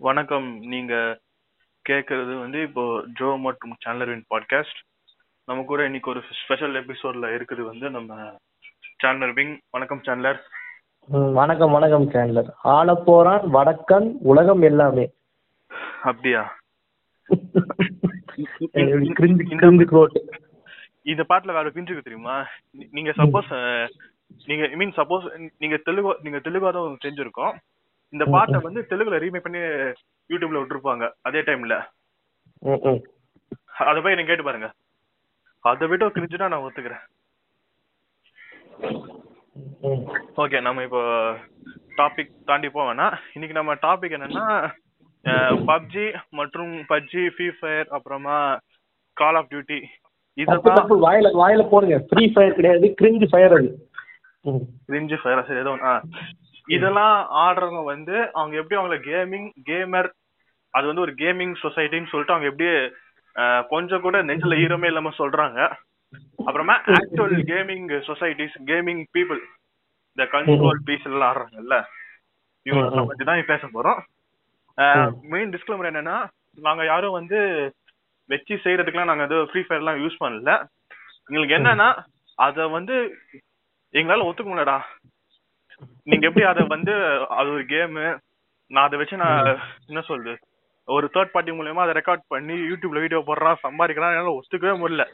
வணக்கம். நீங்க கேக்குறது வந்து இப்போ ஜோ மற்றும் சேனலரின் பாட்காஸ்ட் நம்ம கூட இன்னைக்கு ஒரு ஸ்பெஷல் எபிசோட்ல இருக்குது வந்து நம்ம சேனலர் விங் வணக்கம் சேனலர் ம், வணக்கம் வணக்கம் சேனலர் ஆளப்போறான் வடக்கன் உலகம் எல்லாமே. அப்படியா? Cringe cringe quote. இந்த பாட்டுல வேற பிரிஞ்சுக்கு தெரியுமா? நீ- நீங்க சப்போஸ் நீங்க ஐ மீன் சப்போஸ் நீங்க தெலுங்கு நீங்க தெலுங்கா தான் தெரிஞ்சிருக்கோம் இந்த பாட்டை வந்து தெலுங்குல ரீமேக் பண்ணி யூடியூப்ல விட்டுருப்பாங்க. அதே டைம்ல. அதை போய் நீங்க கேட்டு பாருங்க. அதை விட கிரிஞ்சுனா நான் ஒத்துக்கிறேன். ஓகே நம்ம இப்போ டாபிக் தாண்டி போவேன்னா இன்னைக்கு நம்ம டாபிக் என்னன்னா பப்ஜி மற்றும் பப்ஜி ஃப்ரீ ஃபயர் அப்புறமா கால் ஆஃப் டியூட்டி தப்பு வாயில வாயில போடுங்க. ஃப்ரீ ஃபயர் கிடையாது. கிரிஞ்சு ஃபயர் அது. கிரிஞ்சு ஃபயர் சரி ஏதோ. ஆ. இதெல்லாம் ஆடுறவங்க வந்து அவங்க எப்படி அவங்கள கேமிங் கேமர் அது வந்து ஒரு கேமிங் சொசைட்டின்னு சொல்லிட்டு அவங்க எப்படி கொஞ்சம் கூட நெஞ்சில ஈரமே இல்லாம சொல்றாங்க. அப்புறமா actual gaming societies gaming people இந்த கண்ட்ரோல் பீஸ் எல்லாம் ஆடுறாங்கல்ல இவங்க பத்தி தான் பேச போறோம். மெயின் டிஸ்க்ளைமர் என்னன்னா நாங்க யாரும் வந்து வச்சு செய்யறதுக்குலாம் நாங்க அது ஃப்ரீ ஃபயர்லாம் யூஸ் பண்ணல. எங்களுக்கு என்னன்னா அத வந்து எங்களால ஒத்துக்க முடியலடா. நீங்க எப்படி அத வந்து அது ஒரு கேம் நான் அதை வச்சு நான் என்ன சொல்றது? ஒரு தேர்ட் பார்ட்டி மூலியமா அதை ரெக்கார்ட் பண்ணி யூடியூப்ல வீடியோ போடுறான் சம்பாதிக்கிறான் என்னால ஒத்துக்கவே முடியல.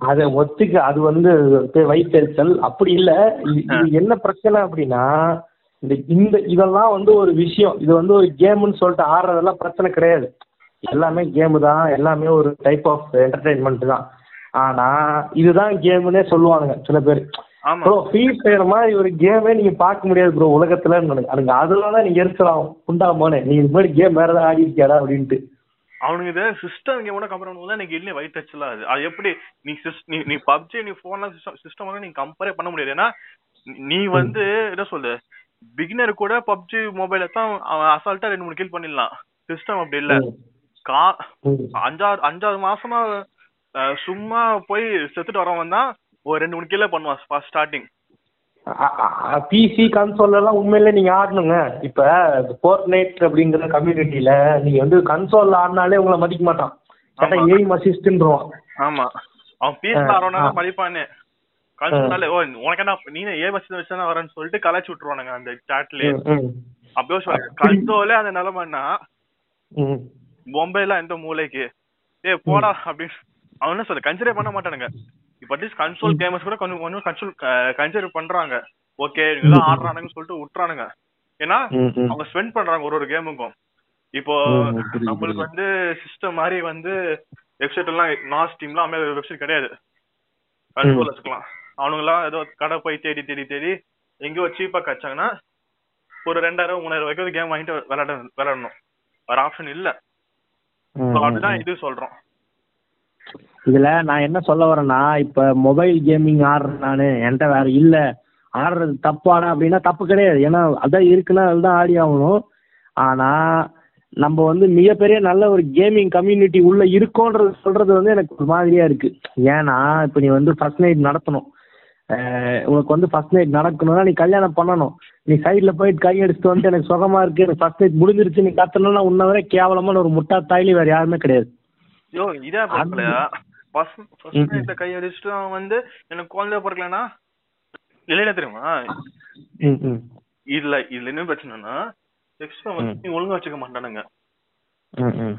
அதை ஒத்துக்க அது வந்து வயிற்றுச்சல் அப்படி இல்ல. என்ன பிரச்சனை அப்படின்னா இந்த இந்த இதெல்லாம் வந்து ஒரு விஷயம். இது வந்து ஒரு கேம்னு சொல்லிட்டு ஆடுறதெல்லாம் பிரச்சனை கிடையாது. எல்லாமே கேமு தான். எல்லாமே ஒரு டைப் ஆஃப் என்டர்டைன்மெண்ட் தான். ஆனா இதுதான் கேம்னே சொல்லுவானுங்க சில பேர். ப்ரோ ஃப்ரீ ஃபயர் மாதிரி ஒரு கேமே நீங்க பார்க்க முடியாது ப்ரோ உலகத்துல. எனக்கு அதனால தான் நீங்க எரிச்சலாம். புண்டா போனே நீ இது மாதிரி கேம் வேற ஏதாவது ஆடி இருக்கியாடா அப்படின்ட்டு. அவனுங்க இதை சிஸ்டம் கேமோட கம்பேர் பண்ணும்போது எனக்கு இல்லை வயிற்று டச்சலா அது அது எப்படி? நீ சிஸ் நீ நீ பப்ஜி நீ போன்ல சிஸ்டம் சிஸ்டம் வந்து நீ கம்பேரே பண்ண முடியாது. ஏன்னா நீ- வந்து என்ன சொல்லு? பிகினர் கூட பப்ஜி மொபைல தான் அவன் அசால்ட்டா ரெண்டு மூணு கில் பண்ணிடலாம். சிஸ்டம் அப்படி இல்ல. கா. அஞ்சாறு அஞ்சாறு மாசமா சும்மா போய் செத்துட்டு வரவன் தான் ஒரு ரெண்டு மூணு கில்ல பண்ணுவான் ஃபர்ஸ்ட் ஸ்டார்டிங் பிசி கன்சோல் எல்லாம் உண்மையிலே நீங்க ஆடணுங்க. இப்ப ஃபோர்ட் நைட் அப்படிங்கிற கம்யூனிட்டியில நீங்க வந்து கன்சோல்ல ஆடினாலே உங்களை மதிக்க மாட்டான். கேட்டா. எய்ம் அசிஸ்ட்ன்றான் ஆமா. அவன் பீஸ்ல ஆ, ஆறவனா ஆ. படிப்பானே கன்சோல்னாலே ஓ உனக்கு என்ன நீ ஏ பஸ் வச்சா வரேன்னு சொல்லிட்டு கலாய்ச்சி விட்டுருவானுங்க அந்த சாட்லயே அப்பயோ சொல்ல கன்சோலே அந்த நிலைமைன்னா பொம்பைல எந்த மூலைக்கு? ஏய் போடா அப்படின்னு. அவன் என்ன சொல்ல கன்சிடர் பண்ண மாட்டானுங்க. இப்ப அட்லீஸ்ட் கன்சோல் கேமர்ஸ் கூட கொஞ்சம் கொஞ்சம் கன்சோல் கன்சிடர் பண்றாங்க. ஓகே இதெல்லாம் ஆடுறானுங்கன்னு சொல்லிட்டு விட்டுறானுங்க. ஏன்னா அவங்க ஸ்பெண்ட் பண்றாங்க ஒரு ஒரு கேமுக்கும் இப்போ நம்மளுக்கு. வந்து சிஸ்டம் மாதிரி வந்து வெப்சைட் எல்லாம் நாஸ் டீம்லாம் அமே வெப்சைட் கிடையாது. கன்சோல் வச்சுக்கலாம். அவனுங்களாம் ஏதோ கடை போய் தேடி தேடி தேடி எங்கேயோ சீப்பா கச்சாங்கன்னா ஒரு ரெண்டாயிரம் மூணாயிரம் வரைக்கும் கேம் வாங்கிட்டு விளையாட விளையாடணும். வேற ஆப்ஷன் இல்ல. அதுதான் இது சொல்றோம். இதுல நான் என்ன சொல்ல வரேன்னா இப்ப மொபைல் கேமிங் ஆடுறேன் நானு என்கிட்ட வேற இல்ல. ஆடுறது தப்பானா அப்படின்னா தப்பு கிடையாது. ஏன்னா அதான் இருக்குன்னா அதுதான் ஆடி ஆகணும். ஆனா நம்ம வந்து மிகப்பெரிய நல்ல ஒரு கேமிங் கம்யூனிட்டி உள்ள இருக்கோன்றது சொல்றது வந்து எனக்கு ஒரு மாதிரியா இருக்கு. ஏன்னா இப்ப நீ வந்து ஃபர்ஸ்ட் நைட் நடத்தணும். உனக்கு வந்து ஃபர்ஸ்ட் நைட் நடக்கணும்னா நீ கல்யாணம் பண்ணணும். நீ சைடில் போயிட்டு கை அடிச்சுட்டு வந்துட்டு எனக்கு சுகமா இருக்கு எனக்கு ஃபர்ஸ்ட் நைட் முடிஞ்சிருச்சு நீ கத்தணும்னா உன்ன வரை கேவலமான ஒரு முட்டா தாயிலி வேற யாருமே கிடையாது. ஃபர்ஸ்ட். நைட்ல கை அடிச்சுட்டு அவன் வந்து எனக்கு குழந்தை பிறக்கலனா? இல்லையா தெரியுமா? ம் இதுல இதுல என்ன பிரச்சனைனா செக்ஸ் வந்து ஒழுங்கா வச்சுக்க மாட்டானுங்க.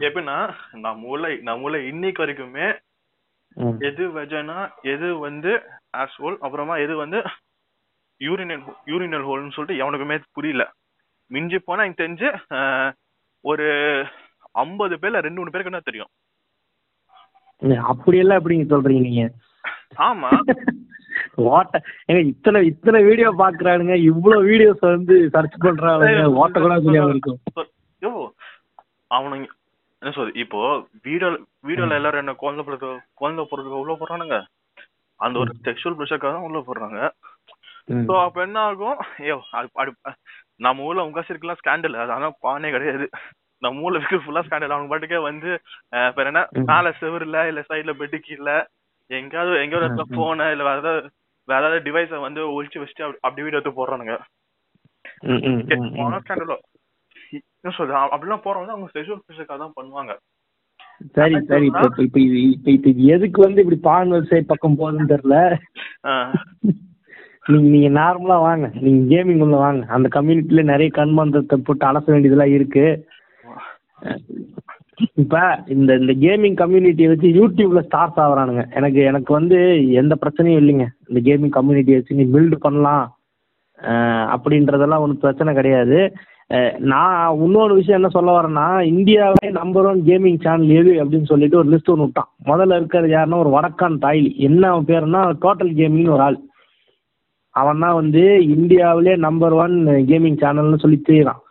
எப்படின்னா நம்ம ஊர்ல நம்ம ஊர்ல இன்னைக்கு வரைக்குமே எது வெஜனா எது வந்து ஆஸ்ஹோல் அப்புறமா எது வந்து யூரினல் யூரினல் ஹோல்னு சொல்லிட்டு எவனுக்குமே புரியல. மிஞ்சி போனா எனக்கு தெரிஞ்சு ஒரு ஐம்பது பேர்ல ரெண்டு மூணு பேருக்கு என்ன தெரியும். அப்படியெல்லாம் எப்படிங்க சொல்றீங்க நீங்க? ஆமா. ஓட்ட ஏங்க இத்தனை இத்தனை வீடியோ பாக்குறானுங்க இவ்வளவு வீடியோஸ் வந்து சர்ச் பண்றாங்க ஓட்ட கூட தெரியாம இருக்கும். யோ அவனுங்க என்ன சொல்றது இப்போ வீடியோ வீடியோல எல்லாரும் என்ன குழந்தை பிறகு குழந்தை பிறகு உள்ள போடுறானுங்க? அந்த ஒரு செக்ஷுவல் ப்ரெஷருக்காக தான் உள்ள போடுறாங்க. சோ அப்ப என்ன ஆகும்? ஐயோ நம்ம ஊர்ல உங்க சர்க்கெல்லாம் ஸ்கேண்டல் அது ஆனா பானே கிடையாது. நம்ம ஊர்ல இருக்க ஃபுல்லா ஸ்கேண்டல் அவங்க பாட்டுக்கே வந்து பேர் என்ன. மேல செவருல இல்ல சைடுல பெட்டு கீழ எங்கேயாவது எங்கேயாவது இடத்துல போன இல்ல வேற ஏதாவது வேற ஏதாவது டிவைஸ வந்து ஒழிச்சு வச்சுட்டு அப்படி- வீடியோ எடுத்து போடுறானுங்க. ஸ்கேண்டலோ என்ன சொல்றது? அப்படிலாம் போறவங்க அவங்க செஷுவல் பிசிக்காக தான் பண்ணுவாங்க. சரி சரி. இப்ப இப்ப இப்ப இது இப்ப இப்ப எதுக்கு வந்து இப்படி பான் வெப்சைட் பக்கம் போகுதுன்னு தெரியல. நீங்க நீங்க நார்மலா வாங்க. நீங்க கேமிங் உள்ள வாங்க. அந்த கம்யூனிட்டில நிறைய கண்மந்தத்தை போட்டு அலச வேண்டியதெல்லாம் இருக்கு. இப்ப இந்த இந்த கேமிங் கம்யூனிட்டியை வச்சு யூடியூப்ல ஸ்டார்ஸ் ஆகுறானுங்க. எனக்கு எனக்கு வந்து எந்த பிரச்சனையும் இல்லைங்க. இந்த கேமிங் கம்யூனிட்டியை வச்சு நீ பில்டு பண்ணலாம். அப்படின்றதெல்லாம் ஒன்றும் பிரச்சனை கிடையாது. நான் இன்னொரு விஷயம் என்ன சொல்ல வரேன்னா இந்தியாவிலே நம்பர் ஒன் கேமிங் சேனல் எது அப்படின்னு சொல்லிட்டு ஒரு லிஸ்ட் ஒன்று விட்டான். முதல்ல இருக்கிறது யாருன்னா ஒரு வடக்கான் தாய்லி. என்ன அவன் பேருன்னா டோட்டல் கேமிங்னு ஒரு ஆள். அவன் தான் வந்து இந்தியாவிலே நம்பர் ஒன் கேமிங் சேனல்னு சொல்லி தெரியுறான்.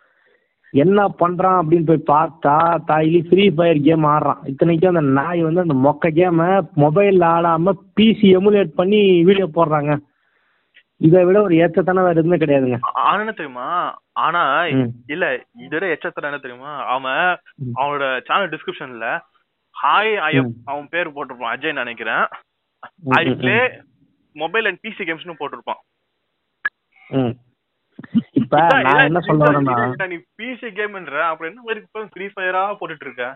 என்ன பண்றான் அப்படின்னு போய் பார்த்தா தாய்லி ஃப்ரீ ஃபயர் கேம் ஆடுறான் இத்தனைக்கும் அந்த நாய் வந்து அந்த மொக்க கேமை மொபைலில் ஆடாம பிசி எமுலேட் பண்ணி வீடியோ போடுறாங்க இதை விட ஒரு ஏற்றத்தான வேற எதுவுமே கிடையாதுங்க ஆனா என்ன தெரியுமா ஆனா. இல்ல இதோட எச்சத்தர என்ன தெரியுமா அவன். அவனோட சேனல் டிஸ்கிரிப்ஷன்ல ஹாய். அவன் பேர் போட்டிருப்பான் அஜய் நினைக்கிறேன் I play mobile and PC கேம்ஸ்னு போட்டிருப்பான் ம். இப்ப நான் என்ன சொல்ல வரேன்னா நீ பிசி கேம்ன்ற அப்புறம் என்ன மாதிரி இப்ப ஃப்ரீ ஃபயரா போட்டுட்டு இருக்க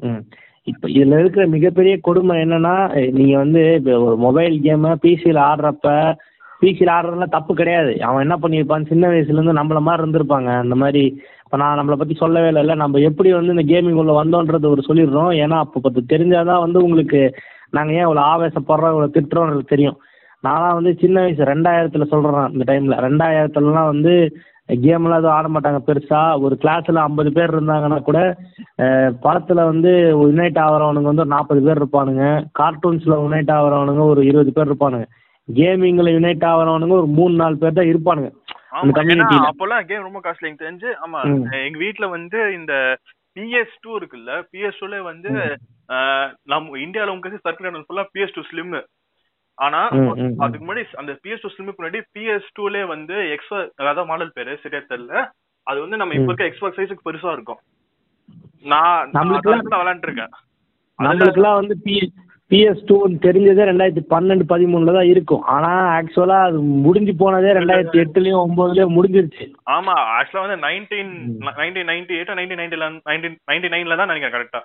ம். இப்ப இதுல இருக்கிற மிகப்பெரிய கொடுமை என்னன்னா அஹ் நீங்க வந்து இப்ப ஒரு மொபைல் கேமை பிசியில் ஆடுறப்ப பிசியில் ஆடுறதுலாம் தப்பு கிடையாது. அவன் என்ன பண்ணியிருப்பான் சின்ன வயசுல இருந்து நம்மள மாதிரி இருந்திருப்பாங்க. அந்த மாதிரி இப்ப நான் நம்மளை பத்தி சொல்லவே இல்லைல்ல நம்ம எப்படி வந்து இந்த கேமிங் உள்ள வந்தோன்றது ஒரு சொல்லிடுறோம். ஏன்னா அப்போ பத்து தெரிஞ்சாதான் வந்து உங்களுக்கு நாங்க ஏன் இவ்வளவு ஆவேசப்படுறோம் இவ்வளவு திட்டுறோம்ன்றது தெரியும். நான்லாம் வந்து சின்ன வயசு ரெண்டாயிரத்துல சொல்றேன் இந்த டைம்ல ரெண்டாயிரத்துலலாம் வந்து கேம்லாம் எதுவும் ஆட மாட்டாங்க பெருசா. ஒரு கிளாஸ்ல ஐம்பது பேர் இருந்தாங்கன்னா கூட படத்துல வந்து யுனைட் ஆகிறவனுங்க வந்து ஒரு நாற்பது பேர் இருப்பானுங்க. கார்ட்டூன்ஸ்ல யுனைட் ஆகிறவனுங்க ஒரு இருபது பேர் இருப்பானுங்க. கேமிங்ல யுனைட் ஆகிறவனுங்க ஒரு மூணு நாலு பேர் தான் இருப்பானுங்க. அப்போல்லாம் கேம் ரொம்ப காஸ்ட்லி எனக்கு தெரிஞ்சு ஆமா. எங்க வீட்ல வந்து இந்த பிஎஸ் டூ இருக்குல்ல பிஎஸ் டூல வந்து நம்ம இந்தியால உங்களுக்கு சர்க்குலர் ஃபுல்லா பிஎஸ் டூ ஸ்லிம் ஆனா. அதுக்கு முன்னாடி அந்த பிஎஸ் டூ ஸ்லிம்க்கு முன்னாடி பிஎஸ் டூலே வந்து எக்ஸ் அதாவது மாடல் பேரு சரியா தெரியல. அது வந்து நம்ம இப்ப. இருக்க எக்ஸ்பாக்ஸ் சைஸுக்கு பெருசா இருக்கும். நான் விளையாண்டுருக்கேன். அதுல நம்மளுக்குலாம் வந்து பி பிஎஸ் டூ தெரிஞ்சதே ரெண்டாயிரத்தி பன்னெண்டு பதிமூணுல தான் இருக்கும். ஆனா ஆக்சுவலா அது முடிஞ்சு போனதே ரெண்டாயிரத்தி எட்டுலயும் ஒன்பதுலயும் முடிஞ்சிருச்சு. ஆமா ஆக்சுவலா வந்து nineteen nineteen ninety eight nineteen நைன்டில nineteen ninety நைன்ல தான் நினைக்கிறேன் கரெக்டா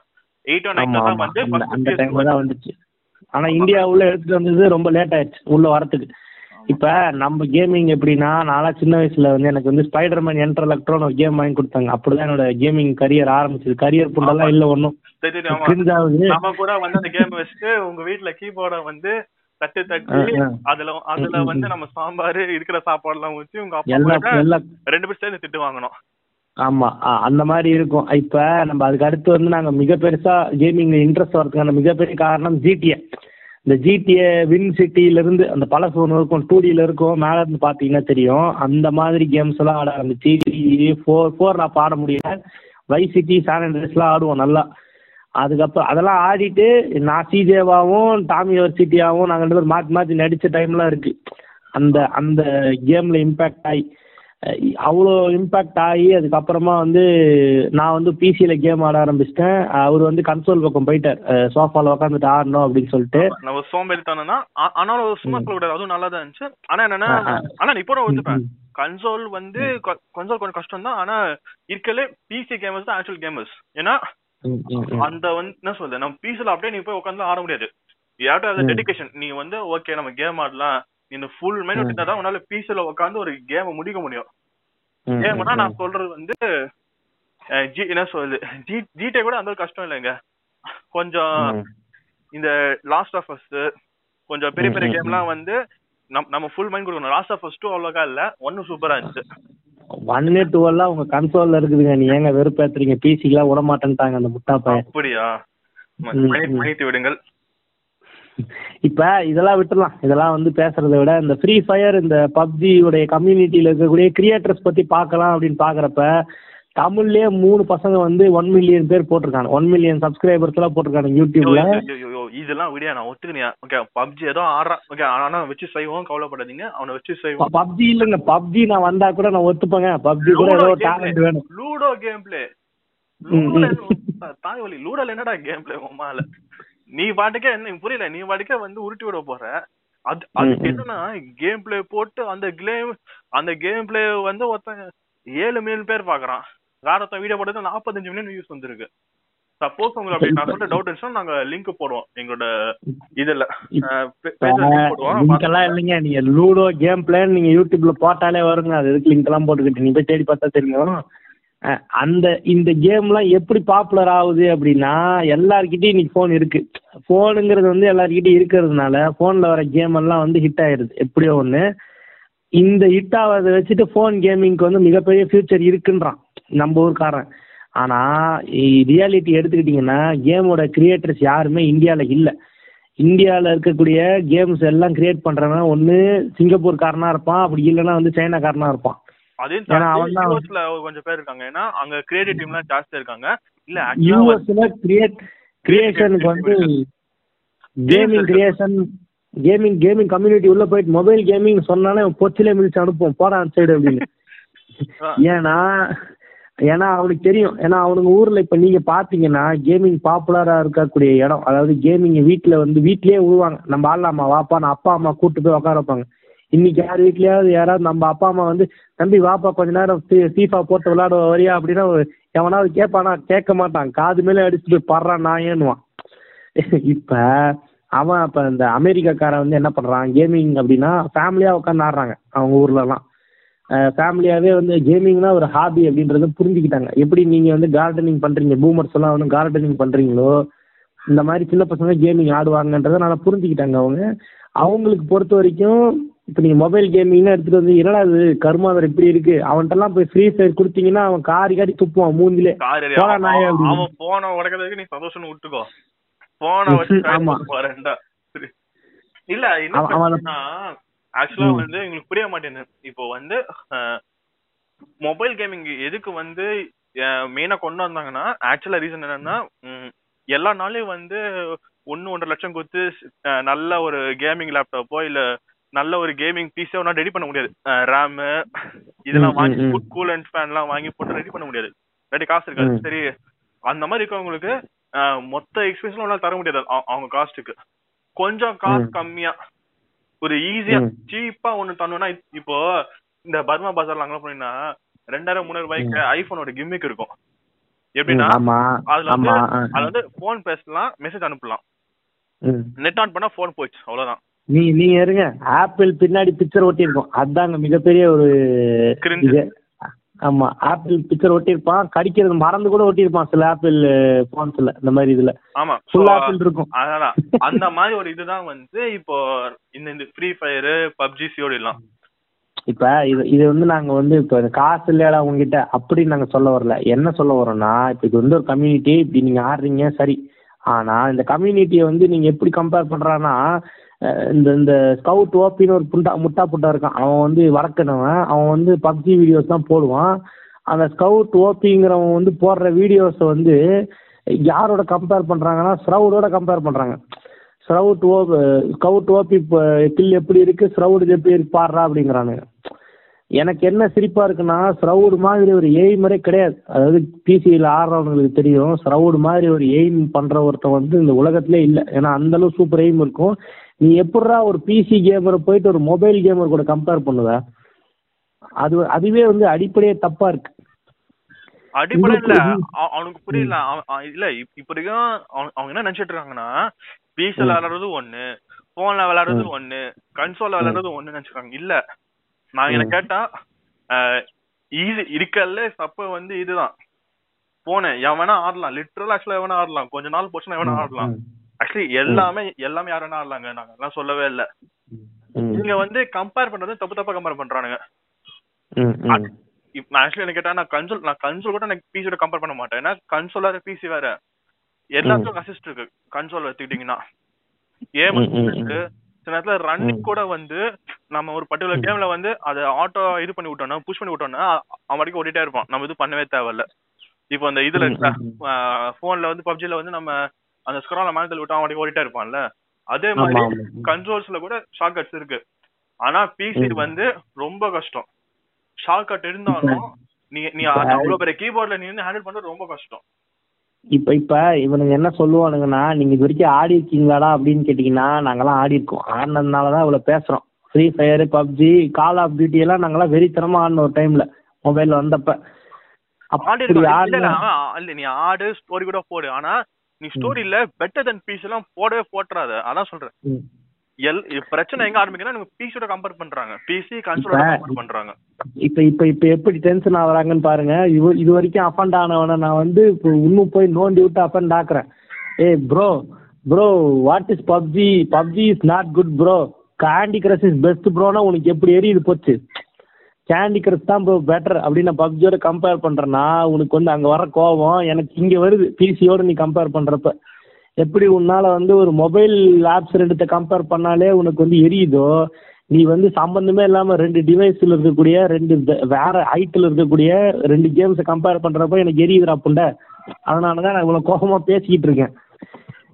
எயிட்டோ ஆமா நைன்ல தான் வந்து அந்த first அந்த PS2 டைம்ல தான் வந்துச்சு. ஆனா இந்தியா உள்ள எடுத்துட்டு வந்தது ரொம்ப லேட் ஆயிடுச்சு உள்ள வரதுக்கு இப்ப நம்ம கேமிங் எப்படின்னா நான்லாம் சின்ன வயசுல வந்து எனக்கு வந்து ஸ்பைடர்மேன் என்டர் எலக்ட்ரோன் ஒரு கேம் வாங்கி கொடுத்தாங்க. அப்படிதான் என்னோட கேமிங் கரியர் ஆரம்பிச்சது. கரியர் புண்டெல்லாம் இல்ல ஒன்றும் நம்ம கூட வந்து அந்த கேம் வச்சுட்டு உங்க வீட்ல கீபோர்ட வந்து தட்டு தட்டி. அதுல அதுல வந்து. நம்ம சாம்பார் இருக்கிற சாப்பாடு எல்லாம் ஊத்தி உங்க அப்பா ரெண்டு பேரும் சேர்ந்து திட்டு வாங்கணும் ஆமா ஆ, அந்த மாதிரி இருக்கும். இப்ப நம்ம அதுக்கு அடுத்து வந்து நாங்க மிக பெருசா கேமிங்கில் இன்ட்ரெஸ்ட் வரதுக்கான மிகப்பெரிய காரணம் ஜிடிஏ இந்த ஜிடிஏ வின் சிட்டில இருந்து அந்த பழசு ஒன்று இருக்கும் டூ டில இருக்கும் மேல இருந்து பாத்தீங்கன்னா தெரியும். அந்த மாதிரி கேம்ஸ் எல்லாம் ஆட ஆரம்பிச்சு ஃபோர் ஃபோர் நான் ஆட முடியல. வை சிட்டி சான் எல்லாம் ஆடுவோம் நல்லா. அதுக்கப்புறம் அதெல்லாம் ஆடிட்டு நான் சிஜேவாவும் டாமி யூனிவர்சிட்டியாவும் நாங்கள் ரெண்டு பேரும் மாற்றி மாற்றி நடித்த டைம்லாம் இருக்கு. அந்த அந்த கேமில் இம்பேக்ட் ஆகி அவ்வளோ இம்பேக்ட் ஆகி அதுக்கப்புறமா வந்து நான் வந்து பிசியில் கேம் ஆட ஆரம்பிச்சிட்டேன். அவர் வந்து கன்சோல் பக்கம் போயிட்டார். சோஃபாவில் உட்காந்துட்டு ஆடணும் அப்படின்னு சொல்லிட்டு. நம்ம சோம்பேறித்தனம்னா ஆனாலும் சும்மா சொல்லக்கூடாது அதுவும் நல்லா தான் இருந்துச்சு. ஆனா என்னன்னா. ஆனா இப்போ நான் ஒத்துப்பேன். கன்சோல் வந்து கன்சோல் கொஞ்சம் கஷ்டம் தான் ஆனா இருக்கலே பிசி கேமர்ஸ் தான் ஆக்சுவல் கேமர்ஸ் ஏன்னா. அந்த வந்து என்ன சொல்றது? நம்ம பிசில அப்படியே நீ போய் உட்காந்து ஆட முடியாது. You have to have hmm. Dedication நீ வந்து ஓகே நம்ம கேம் ஆடலாம். இந்த ஃபுல் மைண்ட். விட்டுட்டா தான் உன்னால பிசில உட்காந்து ஒரு கேம் முடிக்க முடியும். கேம்னா நான் சொல்றது வந்து ஜி என்ன சொல்றது? ஜி ஜிடே கூட அந்த கஷ்டம் இல்லைங்க. கொஞ்சம். இந்த லாஸ்ட் ஆஃப் அஸ் கொஞ்சம் பெரிய பெரிய கேம்லாம் வந்து நம் நம்ம ஃபுல் மைண்ட் கொடுக்கணும். லாஸ்ட் ஆஃப் டூ அவ்வளோக்கா இல்ல. ஒன்னும் சூப்பரா இருந்துச்சு. ஒன்னு டூ எல்லாம் உங்க கன்சோல்ல இருக்குதுங்க. நீ ஏங்க வெறுப்பேத்துறீங்க? பிசிக்கெல்லாம் விட மாட்டேன்ட்டாங்க அந்த முட்டா பையன் அப்படியா. மன்னித்து விடுங்கள். இப்ப இதெல்லாம் விட்டுலாம் இதெல்லாம் வந்து பேசுறதை விட இந்த ஃப்ரீ ஃபயர் இந்த பப்ஜி உடைய கம்யூனிட்டியில இருக்கக்கூடிய கிரியேட்டர்ஸ் பத்தி பார்க்கலாம் அப்படின்னு பாக்குறப்ப தமிழ்லயே மூணு பசங்க வந்து ஒன் மில்லியன் பேர் போட்டிருக்காங்க. ஒன் மில்லியன் சப்ஸ்கிரைபர்ஸ் எல்லாம் போட்டிருக்காங்க யூடியூப்ல இதெல்லாம் விடியா நான் ஒத்துக்கினியா ஓகே பப்ஜி ஏதோ ஆடுறான். ஓகே ஆனா வச்சு செய்வோம் கவலைப்படாதீங்க. அவனை வச்சு செய்வோம். பப்ஜி இல்லைங்க. பப்ஜி நான் வந்தா கூட நான் ஒத்துப்பேங்க. பப்ஜி கூட ஏதோ டேலண்ட் வேணும். லூடோ கேம் பிளே ம். தாய்வலி லூடோல என்னடா கேம் பிளே உமால நீ பாட்டுக்கே என்ன புரியல. நீ பாட்டுக்கே வந்து உருட்டி விட போற. அது அதுக்கு. என்னன்னா கேம் பிளே போட்டு அந்த கேம் அந்த கேம் பிளே வந்து ஒருத்தன் ஏழு மில்லியன் பேர் பாக்குறான். வேற ஒருத்தன் வீடியோ போட்டது நாற்பத்தஞ்சு மில்லியன் வியூஸ் வந்திருக்கு. சப்போஸ் உங்களுக்கு அப்படி நான் சொல்ற டவுட் இருந்துச்சுன்னா நாங்க லிங்க் போடுவோம் எங்களோட இதுல. லிங்க் இல்லைங்க. நீங்க லூடோ கேம் பிளேன்னு நீங்க யூடியூப்ல போட்டாலே வருங்க. அது எதுக்கு லிங்க் எல்லாம் போட்டுக்கிட்டு? நீங்க போய் தேடி பார்த்தா தெரியும். அந்த இந்த கேம்லாம் எப்படி பாப்புலர் ஆகுது அப்படின்னா எல்லார்கிட்டயும் இன்னைக்கு ஃபோன் இருக்கு. ஃபோனுங்கிறது வந்து எல்லார்கிட்டயும் இருக்கிறதுனால ஃபோனில் வர கேம் எல்லாம் வந்து ஹிட் ஆயிடுது எப்படியோ ஒன்று இந்த ஹிட் ஆகிறத வச்சுட்டு ஃபோன் கேமிங்க்கு வந்து மிகப்பெரிய ஃபியூச்சர் இருக்குன்றான் நம்ம ஊர்க்காரன். ஆனால் ரியாலிட்டி எடுத்துக்கிட்டிங்கன்னா கேமோட கிரியேட்டர்ஸ் யாருமே இந்தியாவில் இல்லை. இந்தியாவில் இருக்கக்கூடிய கேம்ஸ் எல்லாம் கிரியேட் பண்ணுறவன் ஒன்று சிங்கப்பூர்காரனாக இருப்பான். அப்படி இல்லைன்னா வந்து சைனாக்காரனாக இருப்பான். தான் யூஎஸ்ல கொஞ்சம் பேர் இருக்காங்க. ஏன்னா அங்க கிரியேட்டிவ் டீம்லாம் ஜாஸ்தியா இருக்காங்க. இல்ல யூஎஸ்ல கிரியேட் கிரியேஷனுக்கு வந்து gaming creation gaming gaming community உள்ள போயிட்டு மொபைல் கேமிங் சொன்னாலே பொச்சிலே மிதிச்சு அனுப்புவோம் போடா அந்த சைடு அப்படின்னு. ஏன்னா ஏன்னா அவனுக்கு தெரியும். ஏன்னா அவனுங்க ஊர்ல இப்ப நீங்க பாத்தீங்கன்னா கேமிங் பாப்புலரா இருக்கக்கூடிய இடம். அதாவது கேமிங் வீட்ல வந்து வீட்லயே விடுவாங்க நம்ம ஆடலாமா வாப்பா நான் அப்பா அம்மா கூட்டு போய் உட்கார வைப்பாங்க. இன்னைக்கு யார் வீட்லயாவது யாராவது நம்ம அப்பா அம்மா வந்து தம்பி வாப்பா கொஞ்ச நேரம் ஃபீஃபா போட்டு விளையாட வரியா? அப்படின்னா எவனாவது கேட்பானா கேட்க மாட்டான். காது மேலே அடிச்சுட்டு போய் படுறான் நாயேன்னுவான். இப்ப அவன் அப்ப இந்த அமெரிக்காக்காரன் வந்து என்ன பண்றான்? கேமிங் அப்படின்னா ஃபேமிலியா உட்காந்து ஆடுறாங்க அவங்க ஊர்லலாம். ஃபேமிலியாவே வந்து கேமிங்னா ஒரு ஹாபி அப்படின்றத புரிஞ்சுக்கிட்டாங்க. எப்படி நீங்க வந்து கார்டனிங் பண்றீங்க? பூமர்ஸ் எல்லாம் வந்து கார்டனிங் பண்றீங்களோ? இந்த மாதிரி சின்ன பசங்க கேமிங் ஆடுவாங்கன்றதை நல்லா புரிஞ்சுக்கிட்டாங்க அவங்க. அவங்களுக்கு பொறுத்த வரைக்கும் இப்போ நீங்கள் மொபைல் கேமிங்னு எடுத்துகிட்டு வந்து என்னடா இது கருமாதர் இப்படி இருக்கு அவன்கிட்டலாம் போய் ஃப்ரீ ஃபயர் கொடுத்தீங்கன்னா அவன் காரி காரி துப்புவான் மூஞ்சிலே போடா நாயே. அவன் போன உடைக்கிறதுக்கு நீ சந்தோஷம்னு விட்டுக்கோ போன வச்சு ஆமா. இல்ல என்ன ஆக்சுவலா. வந்து எங்களுக்கு புரிய மாட்டேங்குது இப்போ வந்து மொபைல் கேமிங் எதுக்கு வந்து மெயினா கொண்டு வந்தாங்கன்னா ஆக்சுவலா ரீசன் என்னன்னா எல்லா நாளையும் வந்து ஒன்னு ஒன்றரை லட்சம் கொடுத்து நல்ல ஒரு கேமிங் லேப்டாப்போ இல்ல நல்ல ஒரு கேமிங் பீஸோ ஒன்றும் ரெடி பண்ண முடியாது. ரேம் இதெல்லாம் வாங்கி ம், ம். கூலண்ட் ஃபேன்லாம் வாங்கி போட்டு ரெடி பண்ண முடியாது. ரெடி காசு இருக்காது. சரி அந்த மாதிரி இருக்கவங்களுக்கு மொத்த எக்ஸ்பீரியன்ஸ் ஒன்றால் தர முடியாது. அவ- அவங்க காஸ்ட்டுக்கு கொஞ்சம் காசு. கம்மியா. ஒரு ஈஸியா. சீப்பா ஒண்ணு தரணும்னா இப்போ இந்த பர்மா பஜார்ல அங்க போனீங்கன்னா ரெண்டாயிரம் மூணாயிரம் ரூபாய்க்கு ஐபோனோட கிம்மிக் இருக்கும். எப்படின்னா அதுல வந்து அதுல வந்து போன் பேசலாம் மெசேஜ் அனுப்பலாம். நெட் ஆன் பண்ணா போன் போயிடுச்சு அவ்வளவுதான். நீ நீங்க இருங்க. ஆப்பிள் பின்னாடி பிக்சர் ஒட்டியிருக்கும். அதாங்க மிகப்பெரிய ஒரு. இது. ஆமா ஆப்பிள் பிக்சர் ஒட்டியிருப்பான். கடிக்கிறது மறந்து கூட ஒட்டியிருப்பான் சில ஆப்பிள் போன்ஸ்ல இந்த மாதிரி இதுல. ஆமா. ஃபுல் ஆப்பிள் இருக்கும். அதான். அந்த மாதிரி ஒரு இதுதான் வந்து இப்போ இந்த இந்த ஃப்ரீ ஃபயர் பப்ஜி சிஓடி எல்லாம். இப்ப இது இது வந்து நாங்க வந்து இப்ப காசு இல்லையாடா உங்ககிட்ட அப்படின்னு நாங்க சொல்ல வரல. என்ன சொல்ல வரோம்னா இப்ப இது வந்து ஒரு கம்யூனிட்டி இப்படி நீங்க ஆடுறீங்க சரி. ஆனா இந்த கம்யூனிட்டியை வந்து நீங்க எப்படி கம்பேர் பண்றான்னா இந்த இந்த ஸ்கவுட் ஓபின்னு ஒரு புண்டா முட்டா புட்டா இருக்கான். அவன் வந்து வடக்கனவன் அவன் வந்து பப்ஜி வீடியோஸ் தான் போடுவான். அந்த ஸ்கவுட் ஓபிங்கிறவன் வந்து போடுற வீடியோஸை வந்து யாரோட கம்பேர் பண்ணுறாங்கன்னா ஸ்ரவுடோட கம்பேர் பண்ணுறாங்க ஸ்ரவுட் ஓ ஸ்கவுட் ஓபி இப்போ கில் எப்படி இருக்கு? ஸ்ரௌடு எப்படி இருக்கு? பாடுறா அப்படிங்கிறானுங்க. எனக்கு என்ன சிரிப்பாக இருக்குன்னா ஸ்ரவுடு மாதிரி ஒரு எய்மரே கிடையாது. அதாவது பிசியில் ஆடுறவங்களுக்கு தெரியும் ஸ்ரவுடு மாதிரி ஒரு எய்ம் பண்ணுற ஒருத்தன் வந்து இந்த உலகத்திலே இல்லை. ஏன்னா அந்தளவு சூப்பர் எய்ம் இருக்கும். நீ எப்படிடா ஒரு பிசி கேமரை போயிட்டு ஒரு மொபைல் கேமர் கூட கம்பேர் பண்ணுவ? அது அதுவே வந்து அடிப்படையே தப்பா இருக்கு. அடிப்படை இல்ல. அவனுக்கு புரியல. இல்ல இப்- இப்ப வரைக்கும் அவங்க என்ன நினைச்சிட்டு இருக்காங்கன்னா பிசில ம். விளையாடுறது ஒண்ணு போன்ல விளையாடுறது. ஒண்ணு கன்சோல்ல விளையாடுறது ஒண்ணு நினைச்சிருக்காங்க. இல்ல. நான் என்ன. கேட்டா ஈஸி இருக்கல்ல தப்பு வந்து இதுதான். போனேன் எவன் ஆடலாம். லிட்டரல் ஆக்சுவலா எவனா ஆடலாம். கொஞ்ச நாள் போச்சுன்னா எவனா ஆடலாம். ஆக்சுவலி எல்லாமே எல்லாமே யார் வேணா ஆடலாங்க நாங்க எல்லாம் சொல்லவே இல்ல. நீங்க வந்து கம்பேர் பண்றது தப்பு தப்பா கம்பேர் பண்றானுங்க. நான் ஆக்சுவலி என்ன கேட்டா நான் கன்சோல் நான் கன்சோல் கூட எனக்கு பிசியோட கம்பேர் பண்ண மாட்டேன். ஏன்னா கன்சோல் வேற பிசி வேற. எல்லாத்துக்கும் அசிஸ்ட் இருக்கு. கன்சோல் எடுத்துக்கிட்டீங்கன்னா. ஏம் சில நேரத்துல ரன்னிங். கூட வந்து நம்ம ஒரு பர்டிகுலர் கேம்ல வந்து அதை ஆட்டோ இது பண்ணி விட்டோம்னா புஷ் பண்ணி விட்டோம்னா அவன் வரைக்கும் ஓடிட்டே இருப்பான். நம்ம இது பண்ணவே தேவையில்ல. இப்போ அந்த இதுல போன்ல வந்து பப்ஜில வந்து நம்ம அந்த ஸ்க்ரால மேனத்தில் விட்டு அவன் ஓடிட்டே இருப்பான்ல. அதே மாதிரி கன்சோல்ஸ்ல கூட ஷார்ட் கட்ஸ் இருக்கு. ஆனா பிசி. வந்து ரொம்ப கஷ்டம். ஷார்ட் கட் இருந்தாலும் நீ நீ அவ்வளவு பெரிய கீபோர்ட்ல நீ ஹேண்டில் பண்றது ரொம்ப கஷ்டம். இப்ப இப்ப இவனுங்க என்ன சொல்லுவானுங்கன்னா நீங்க இது வரைக்கும் ஆடி இருக்கீங்களாடா? அப்படின்னு கேட்டீங்கன்னா நாங்கெல்லாம் ஆடி இருக்கோம். ஆடினதுனால தான் இவ்வளவு பேசுறோம். Free Fire PUBG Call of Duty எல்லாம் நாங்கெல்லாம் வெறித்தனமா ஆடின ஒரு டைம்ல மொபைல்ல வந்தப்ப. ஆடி அப்படி அவன் இல்ல நீ ஆடு ஸ்டோரி கூட போடு. ஆனா நீ ஸ்டோரியில பெட்டர் தென் பீஸ் எல்லாம் போடவே போட்டுறாத. அதான் சொல்றேன். எல் பிரச்சனை எங்க ஆரம்பிக்குன்னா நம்ம பிசியோட கம்பேர் பண்றாங்க. பிசி கன்சோலோட கம்பேர் பண்றாங்க. இப்ப இப்ப இப்ப எப்படி டென்ஷன் ஆகுறாங்கன்னு பாருங்க. இவ இது வரைக்கும் அஃபண்ட் ஆனவனை நான் வந்து இப்போ இன்னும் போய் நோண்டி விட்டு அஃபண்ட் ஆக்குறேன். ஏய் bro bro what is PUBG PUBG is not good bro Candy Crush is best ப்ரோனா உனக்கு எப்படி எரியுது போச்சு? கேண்டி கிரஷ் தான் இப்போ பெட்டர் அப்படின்னு நான் பப்ஜியோட கம்பேர் பண்றேன்னா உனக்கு வந்து அங்க வர கோபம் எனக்கு இங்க வருது. பிசியோட நீ கம்பேர் பண்றப்ப. எப்படி உன்னால வந்து ஒரு மொபைல் ஆப்ஸ் ரெண்டுத்த கம்பேர் பண்ணாலே உனக்கு வந்து எரியுதோ நீ வந்து சம்பந்தமே இல்லாம ரெண்டு டிவைஸ்ல இருக்கக்கூடிய ரெண்டு வே- வேற ஹைட்ல இருக்கக்கூடிய ரெண்டு கேம்ஸை கம்பேர் பண்றப்ப எனக்கு எரியுது புண்ட. அதனால தான் நான் இவ்வளவு கோபமா பேசிக்கிட்டு இருக்கேன்.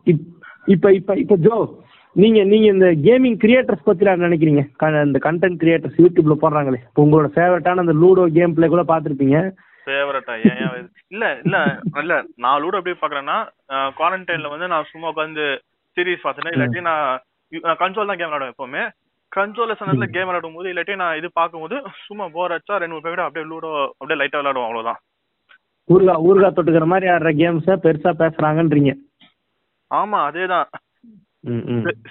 இப்- இப்ப இப்ப இப்ப ஜோ நீங்க நீங்க இந்த கேமிங் கிரியேட்டர்ஸ் பத்தி நான் நினைக்கிறீங்க. க- இந்த கண்டென்ட் கிரியேட்டர்ஸ் யூடியூப்ல போடுறாங்களே. இப்போ உங்களோட ஃபேவரட்டான அந்த லூடோ கேம் பிளே கூட பார்த்திருப்பீங்க. ஃபேவரட்டா ஏன்? இல்ல இல்ல இல்ல. நான் லூடோ எப்படி பாக்குறேன்னா குவாரண்டைன்ல வந்து நான் சும்மா உட்காந்து சீரிஸ் பார்த்தேன் இல்லாட்டி நான் கன்சோல் தான் கேம் விளாடுவேன் எப்பவுமே. கன்சோல சனத்துல கேம் விளாடும் போது இல்லாட்டி நான் இது பார்க்கும்போது சும்மா போர் அடிச்சா ரெண்டு மூணு பேர் அப்படியே லூடோ அப்படியே லைட்டா விளாடுவோம் அவ்வளவுதான். ஊர்கா ஊர்கா தொட்டுக்கிற மாதிரி ஆடுற கேம்ஸை பெருசா பேசுறாங்கன்றீங்க. ஆமா அதேதான்.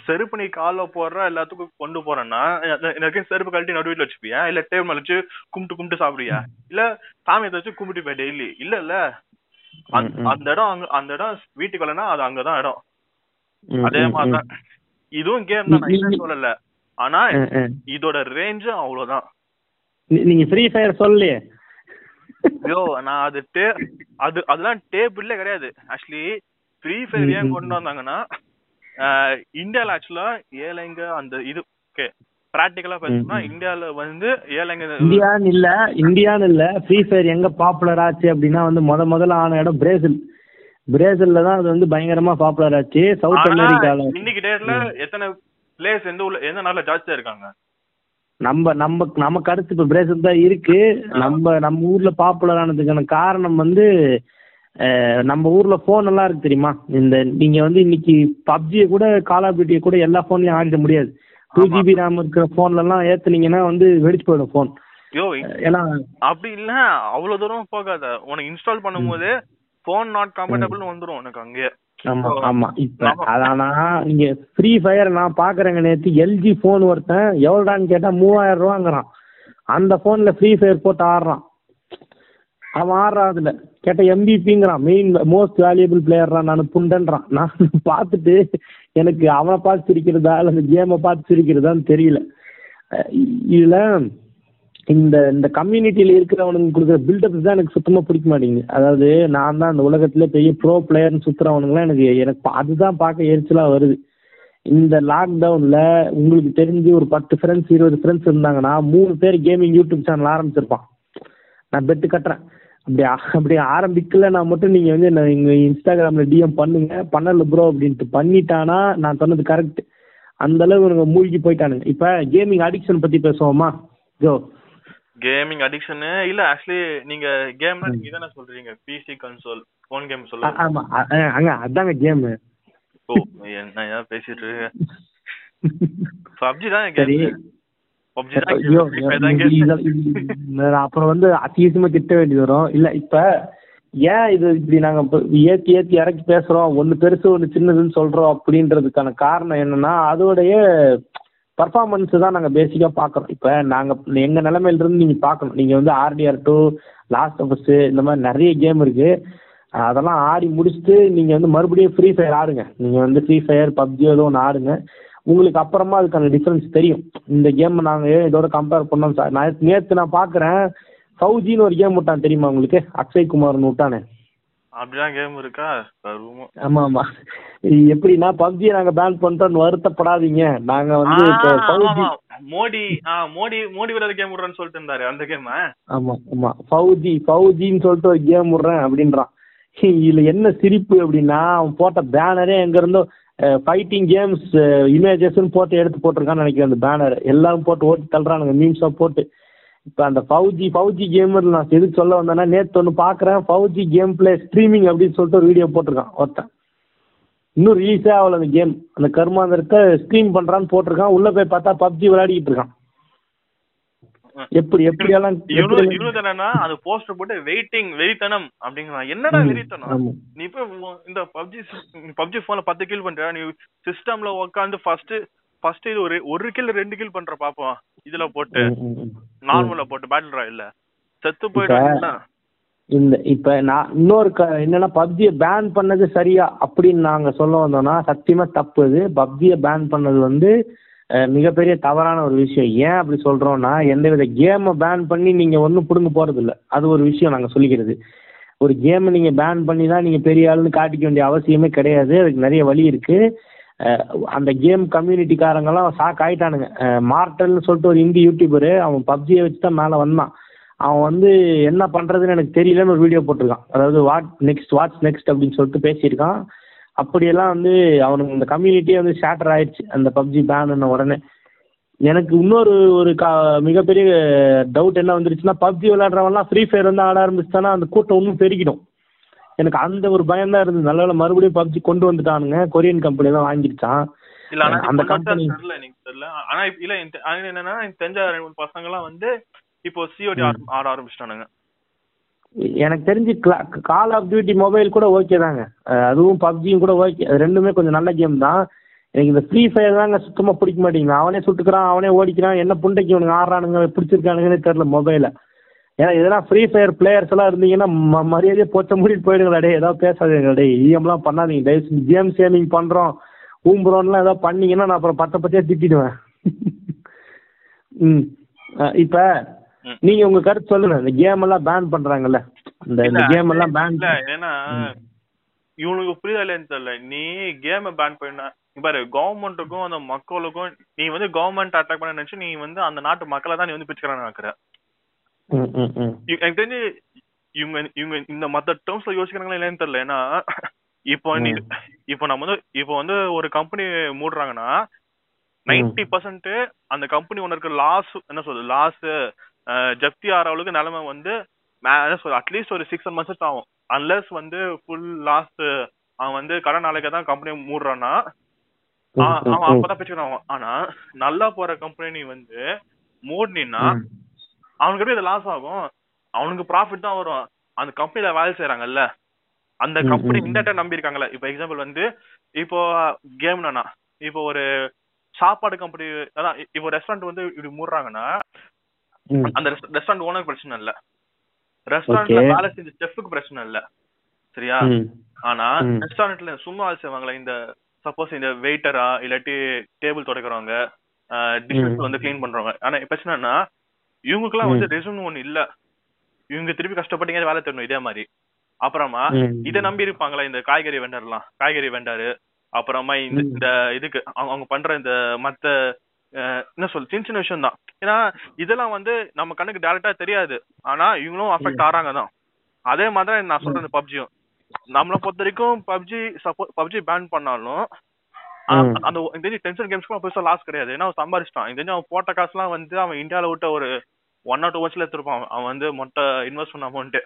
செருப்பு நீ கால்ல போடுற எல்லாத்துக்கும் கொண்டு போறேன்னா எனக்கு செருப்பு கழட்டி நடு வீட்டுல வச்சுப்பியா இல்ல டேபிள் மேல வச்சு கும்பிட்டு கும்பிட்டு சாப்பிடுவியா? இல்ல சாமியத்தை வச்சு கும்பிட்டு போய் டெய்லி இல்ல இல்ல. அந்த- இடம் அங்க அந்த இடம் வீட்டுக்கு வரலன்னா அது அங்கதான் இடம். அதே மாதிரிதான். இதுவும் கேம் தான். நான் சொல்லல. ஆனா. இதோட ரேஞ்சு அவ்வளவுதான். நீங்க ஃப்ரீ ஃபயர் சொல்லலையே. ஐயோ நான் அது டே அது அதெல்லாம் டேபிள்ல கிடையாது. ஆக்சுவலி ஃப்ரீ ஃபயர் ஏன் கொண்டு வந்தாங்கன்னா ஆஹ் இந்தியால ஆக்சுவலா ஏழைங்க அந்த இது ஓகே பிராக்டிக்கலா ம். இந்தியால வந்து ஏழைங்க இந்தியான்னு இல்ல இந்தியான்னு இல்ல ஃப்ரீ ஃபயர் எங்க பாப்புலர் ஆச்சு அப்படின்னா வந்து முத முதல்ல ஆன இடம் பிரேசில் பிரேசில்ல தான் அது வந்து பயங்கரமா பாப்புலர் ஆச்சு. சவுத் அமெரிக்கால இன்னைக்கு டேட்ல எத்தனை பிளேஸ் எந்த ஊர்ல எந்த நாட்டுல ஜாஸ்தியா இருக்காங்க? நம்ம நம்ம நமக்கு அடுத்து இப்ப பிரேசில் தான் இருக்கு. நம்ம நம்ம ஊர்ல பாப்புலர் ஆனதுக்கான காரணம் வந்து நம்ம ஊர்ல போன் எல்லாம் இருக்கு தெரியுமா? இந்த நீங்க வந்து இன்னைக்கு பப்ஜியை கூட கால் ஆஃப் டியூட்டியை கூட எல்லா போன்லயும் ஆடிட முடியாது. டூ. ஜிபி ரேம் இருக்கிற போன்ல எல்லாம் ஏத்துனீங்கன்னா வந்து வெடிச்சு போயிடும் போன் யோ ஏன்னா அப்படி இல்ல அவ்வளவு தூரம் போகாத. உனக்கு இன்ஸ்டால் பண்ணும்போது போன் நாட் கம்பேட்டபிள் வந்துரும் உனக்கு அங்கேயே. ஆமா ஆமா. இப்ப. அதானா நீங்க ஃப்ரீ ஃபயர் நான் பாக்குறேங்க நேத்து எல்ஜி போன் ஒருத்தன் எவ்வளோடான்னு கேட்டா மூவாயிரம் ரூபாங்கிறான். அந்த போன்ல ஃப்ரீ ஃபயர் போட்டு ஆடுறான். அவன் ஆடுறான் அதுல கேட்ட எம்பிபிங்கிறான் மெயின் மோஸ்ட் வேல்யூபிள் பிளேயர்றான் நான் புண்டன்றான். நான் பார்த்துட்டு எனக்கு அவனை பார்த்து சிரிக்கிறதா இல்லை அந்த கேமை பார்த்து சிரிக்கிறதான்னு தெரியல. இதுல இந்த இந்த கம்யூனிட்டியில இருக்கிறவனுக்கு கொடுக்குற பில்டப்ஸ் தான் எனக்கு சுத்தமா பிடிக்க மாட்டேங்குது. அதாவது நான் தான் அந்த உலகத்துல பெரிய ப்ரோ பிளேயர்னு சுத்துறவனுங்களாம் எனக்கு எனக்கு அதுதான் பார்க்க எரிச்சலா வருது. இந்த லாக்டவுன்ல உங்களுக்கு தெரிஞ்சு ஒரு பத்து ஃப்ரெண்ட்ஸ் இருபது ஃப்ரெண்ட்ஸ் இருந்தாங்கன்னா மூணு பேர் கேமிங் யூடியூப் சேனல் ஆரம்பிச்சிருப்பான். நான் பெட்டு கட்டுறேன். அப்படி அப்படி ஆரம்பிக்கல நான் மட்டும் நீங்க வந்து என்ன எங்க இன்ஸ்டாகிராம்ல டிஎம் பண்ணுங்க. பண்ணல ப்ரோ அப்படின்ட்டு பண்ணிட்டானா நான் சொன்னது கரெக்ட் அந்த அளவு இவனுங்க மூழ்கி போயிட்டானுங்க. இப்ப கேமிங் அடிக்ஷன் பத்தி பேசுவோமா ஜோ? கேமிங் அடிக்ஷன் இல்ல ஆக்சுவலி நீங்க கேம்னா நீங்க இதானே சொல்றீங்க. பிசி கன்சோல் போன் கேம் சொல்ல ஆமா அங்க அதாங்க கேம் ஓ என்ன ஏன் பேசிட்டு இருக்க. பப்ஜி தான் கேம் அப்புறம் வந்து அத்தியவசியமா திட்ட வேண்டியது வரும். இல்ல இப்ப ஏன் இது இப்படி நாங்க ஏத்தி ஏத்தி இறக்கி பேசுறோம்? ஒண்ணு பெருசு ஒண்ணு சின்னதுன்னு சொல்றோம் அப்படின்றதுக்கான காரணம் என்னன்னா அதோடைய பர்ஃபார்மன்ஸ் தான் நாங்க பேசிக்கா பாக்குறோம் இப்ப நாங்க எங்க நிலைமையில இருந்து நீங்க பார்க்கணும். நீங்க வந்து ஆர்டிஆர் டூ லாஸ்ட் ஆஃப் இந்த மாதிரி நிறைய கேம் இருக்கு. அதெல்லாம் ஆடி முடிச்சுட்டு நீங்க வந்து மறுபடியும் ஃப்ரீ ஃபயர் ஆடுங்க. நீங்க வந்து ஃப்ரீ ஃபயர் பப்ஜி ஏதோ ஒன்று ஆடுங்க. உங்களுக்கு அப்புறமா அதுக்கான டிஃபரன்ஸ் தெரியும். இந்த கேம் நாங்க ஏன் இதோட கம்பேர் பண்ணோம்? சார் நான் நேத்து நான் பாக்குறேன். ஃபவுஜின்னு ஒரு கேம் விட்டான் தெரியுமா உங்களுக்கு? அக்ஷய் குமார்னு விட்டானே. அப்படிதான் கேம் இருக்கா? ஆமா ஆமா. எப்படின்னா பப்ஜியை நாங்க பேன் பண்ணிட்டோம்னு வருத்தப்படாதீங்க. நாங்க வந்து ஆமா. மோடி மோடி மோடி விளையாட கேம் விடுறேன்னு சொல்லிட்டு இருந்தாரு. அந்த கேம் ஆமா ஆமா. ஃபவுஜி ஃபவுஜின்னு சொல்லிட்டு ஒரு கேம் விடுறேன் அப்படின்றான். இதுல என்ன சிரிப்பு அப்படின்னா அவன் போட்ட பேனரே எங்க இருந்தோ ஃபைட்டிங் கேம்ஸ் இமேஜஸ்ன்னு போட்டு எடுத்து போட்டிருக்கான்னு நினைக்கிறேன். அந்த பேனர் எல்லாரும் போட்டு ஓட்டி தள்ளுறானுங்க மீம்ஸாக போட்டு. இப்போ அந்த ஃபவுஜி ஃபவுஜி கேமர் நான் எதுக்கு சொல்ல வந்தேன்னா நேற்று ஒன்று பார்க்குறேன் ஃபவுஜி கேம் பிளே ஸ்ட்ரீமிங் அப்படின்னு சொல்லிட்டு ஒரு வீடியோ போட்டிருக்கான் ஒருத்தன். இன்னும் ரிலீஸே ஆகல அந்த கேம் அந்த கருமாந்திரத்தை ஸ்ட்ரீம் பண்ணுறான்னு போட்டிருக்கான் உள்ளே போய் பார்த்தா பப்ஜி விளையாடிக்கிட்டு இருக்கான். எப்படி எப்படி- இவனு என்னன்னா அது போஸ்டர் போட்டு வெயிட்டிங் வெறித்தனம் அப்படிங்கிறான் என்னடா வெறித்தனம். நீ இப்ப உன் இந்த பப்ஜி பப்ஜி போன்ல பத்து கில் பண்ற நீ சிஸ்டம்ல உட்காந்து ஃபர்ஸ்ட் ஃபர்ஸ்ட் இது ஒரு ஒரு கில் ரெண்டு கில் பண்ற பாப்போம். இதுல போட்டு. நார்மலா போட்டு பேட்டில் ராயல்ல செத்து போயிடும் இந்த இப்ப நான் இன்னொரு என்னன்னா பப்ஜியை பேன் பண்ணது சரியா அப்படின்னு நாங்க சொல்ல வந்தோம்னா சத்தியமா தப்பு அது. பப்ஜியை பேன் பண்ணது வந்து மிகப்பெரிய தவறான ஒரு விஷயம். ஏன் அப்படி சொல்றோம்னா எந்தவித கேமை பேன் பண்ணி நீங்க ஒன்றும் பிடுங்க போறது இல்லை அது ஒரு விஷயம் நாங்கள் சொல்லிக்கிறது. ஒரு கேமை நீங்க பேன் பண்ணி தான் நீங்க பெரிய ஆளுன்னு காட்டிக்க வேண்டிய அவசியமே கிடையாது. அதுக்கு நிறைய வழி இருக்கு. அந்த கேம் கம்யூனிட்டிக்காரங்கெல்லாம் ஷாக் ஆயிட்டானுங்க. மார்டல்னு சொல்லிட்டு ஒரு இந்தி யூடியூபரு அவன் பப்ஜியை வச்சு தான் மேலே வந்தான். அவன் வந்து என்ன பண்ணுறதுன்னு எனக்கு தெரியலன்னு ஒரு வீடியோ போட்டிருக்கான். அதாவது வாட் நெக்ஸ்ட் வாட்ஸ் நெக்ஸ்ட் அப்படின்னு சொல்லிட்டு பேசியிருக்கான். அப்படியெல்லாம் வந்து அவனுக்கு இந்த கம்யூனிட்டியே வந்து ஷேட்டர் ஆயிடுச்சு. அந்த பப்ஜி பேன் உடனே. எனக்கு இன்னொரு ஒரு கா மிகப்பெரிய டவுட் என்ன வந்துருச்சுன்னா பப்ஜி விளையாடுறவன்லாம் ஃப்ரீ ஃபயர் வந்து ஆட ஆரம்பிச்சுட்டானா அந்த கூட்டம் இன்னும் பெருகிடும். எனக்கு அந்த ஒரு பயம் தான் இருந்தது. நல்ல மறுபடியும் பப்ஜி கொண்டு வந்துட்டானுங்க. கொரியன் கம்பெனி தான் வாங்கிருச்சான். இல்ல ஆனா அந்த கம்பெனி தெரியல எனக்கு தெரியல. ஆனா இல்ல என்னன்னா எனக்கு தெரிஞ்ச ரெண்டு மூணு பசங்க எல்லாம் வந்து இப்போ சிஓடி ஆட ஆரம்பிச்சிட்டானுங்க. எனக்கு தெரிஞ்சு கால் ஆஃப் டியூட்டி மொபைல் கூட ஓகே தாங்க. அதுவும் பப்ஜியும் கூட ஓகே அது ரெண்டுமே கொஞ்சம் நல்ல கேம் தான். எனக்கு இந்த ஃப்ரீ ஃபயர் தாங்க சுத்தமாக பிடிக்க மாட்டேங்குது. அவனே சுட்டுக்கிறான் அவனே ஓடிக்கிறான். என்ன புண்டைக்கு இவனுக்கு ஆடுறானுங்க பிடிச்சிருக்கானுங்கன்னே தெரில மொபைலில் ஏன்னா இதெல்லாம் ஃப்ரீ ஃபயர் பிளேயர்ஸ் எல்லாம் இருந்தீங்கன்னா ம மரியாதையே போச்ச மூடிட்டு போயிடுங்களா டே ஏதாவது பேசாதீங்க டே இஎம்லாம் பண்ணாதீங்க. தயவு செஞ்சு கேம் சேமிங் பண்ணுறோம் ஊம்புறோம்லாம் ஏதாவது பண்ணிங்கன்னா நான் அப்புறம் பத்த பத்தியாக திட்டிடுவேன். ம். இப்போ நீங்க உங்க கருத்து சொல்லுங்க. இந்த கேம் எல்லாம் பேன் பண்றாங்கல்ல. இந்த கேம் எல்லாம் பேன் ஏன்னா இவனுக்கு புரியுதா இல்லையான்னு தெரியல. நீ கேம பேன் பண்ண பாரு கவர்மெண்ட்டுக்கும் அந்த மக்களுக்கும் நீ வந்து கவர்மெண்ட் அட்டாக் பண்ண நினைச்சு நீ வந்து அந்த நாட்டு மக்களை தான் நீ வந்து பிச்சுக்கிறான்னு நினைக்கிற. எனக்கு தெரிஞ்சு இவங்க இவங்க இந்த மத்த டேர்ம்ஸ்ல யோசிக்கிறாங்களா இல்லையான்னு தெரியல. ஏன்னா இப்போ நீ இப்போ நம்ம வந்து இப்போ வந்து ஒரு கம்பெனி மூடுறாங்கன்னா நைன்டி பர்சன்ட் அந்த கம்பெனி ஒன்று லாஸ் என்ன சொல்றது? லாஸ் ஜப்தி ஆகிற அளவுக்கு நிலைமை வந்து அட்லீஸ்ட் ஒரு சிக்ஸ் மந்த்ஸ் ஆகும் அன்லெஸ் வந்து ஃபுல் லாஸ் அவன் வந்து கடன் நாளைக்கு தான் கம்பெனி மூடுறான்னா அவன். அப்பதான் பிச்சுக்கிறான் ஆனா நல்லா போற கம்பெனி வந்து மூடினா. அவனுக்கு எப்படி லாஸ் ஆகும் அவனுக்கு ப்ராஃபிட் தான் வரும் அந்த கம்பெனில வேலை செய்யறாங்கல்ல அந்த கம்பெனி இந்த நம்பி இருக்காங்கல்ல இப்போ எக்ஸாம்பிள் வந்து இப்போ கேம்னா இப்போ ஒரு சாப்பாடு கம்பெனி அதான் இப்போ ரெஸ்டாரண்ட் வந்து இப்படி மூடுறாங்கன்னா. அந்த ரெஸ்டாரண்ட் ஓனர் பிரச்சனை இல்ல ரெஸ்டாரண்ட்ல. வேலை செஞ்ச செஃப்க்கு பிரச்சனை இல்ல சரியா. ஆனா. ரெஸ்டாரண்ட்ல சும்மா வேலை செய்வாங்களே இந்த சப்போஸ் இந்த வெயிட்டரா இல்லாட்டி டேபிள் துடைக்கிறவங்க டிஷ்ஷஸ் ம். வந்து க்ளீன் பண்றவங்க ஆனா பிரச்சனைனா இவங்களுக்குலாம் வந்து ரெசும் ஒண்ணு இல்ல இவங்க திருப்பி கஷ்டப்பட்டீங்க வேலை தரணும் இதே மாதிரி அப்புறமா. இதை நம்பி இருப்பாங்களா இந்த காய்கறி வெண்டர்லாம் காய்கறி வெண்டாரு அப்புறமா இந்த இதுக்கு அவங்க பண்ற இந்த மத்த என்ன சொல் சின்ன சின்ன விஷயம் தான் ஏன்னா இதெல்லாம் வந்து நம்ம கண்ணுக்கு டைரக்டா தெரியாது. ஆனா இவங்களும் அஃபெக்ட் ஆறாங்க தான் அதே மாதிரி நான் சொல்றேன் இந்த பப்ஜியும். நம்மளை பொறுத்த வரைக்கும் பப்ஜி சப்போ பப்ஜி பேன் பண்ணாலும். அந்த தெரிஞ்சு டென்ஷன் கேம்ஸ்க்கு பெருசா லாஸ் கிடையாது. ஏன்னா அவன் சம்பாரிச்சிட்டான். தெரிஞ்சு அவன் போட்ட காசுலாம் வந்து அவன் இந்தியால விட்ட ஒரு ஒன் ஆர் டூ மந்த்ஸ்ல எடுத்திருப்பான். அவன் வந்து மொட்டை இன்வெஸ்ட் பண்ண அமௌண்ட்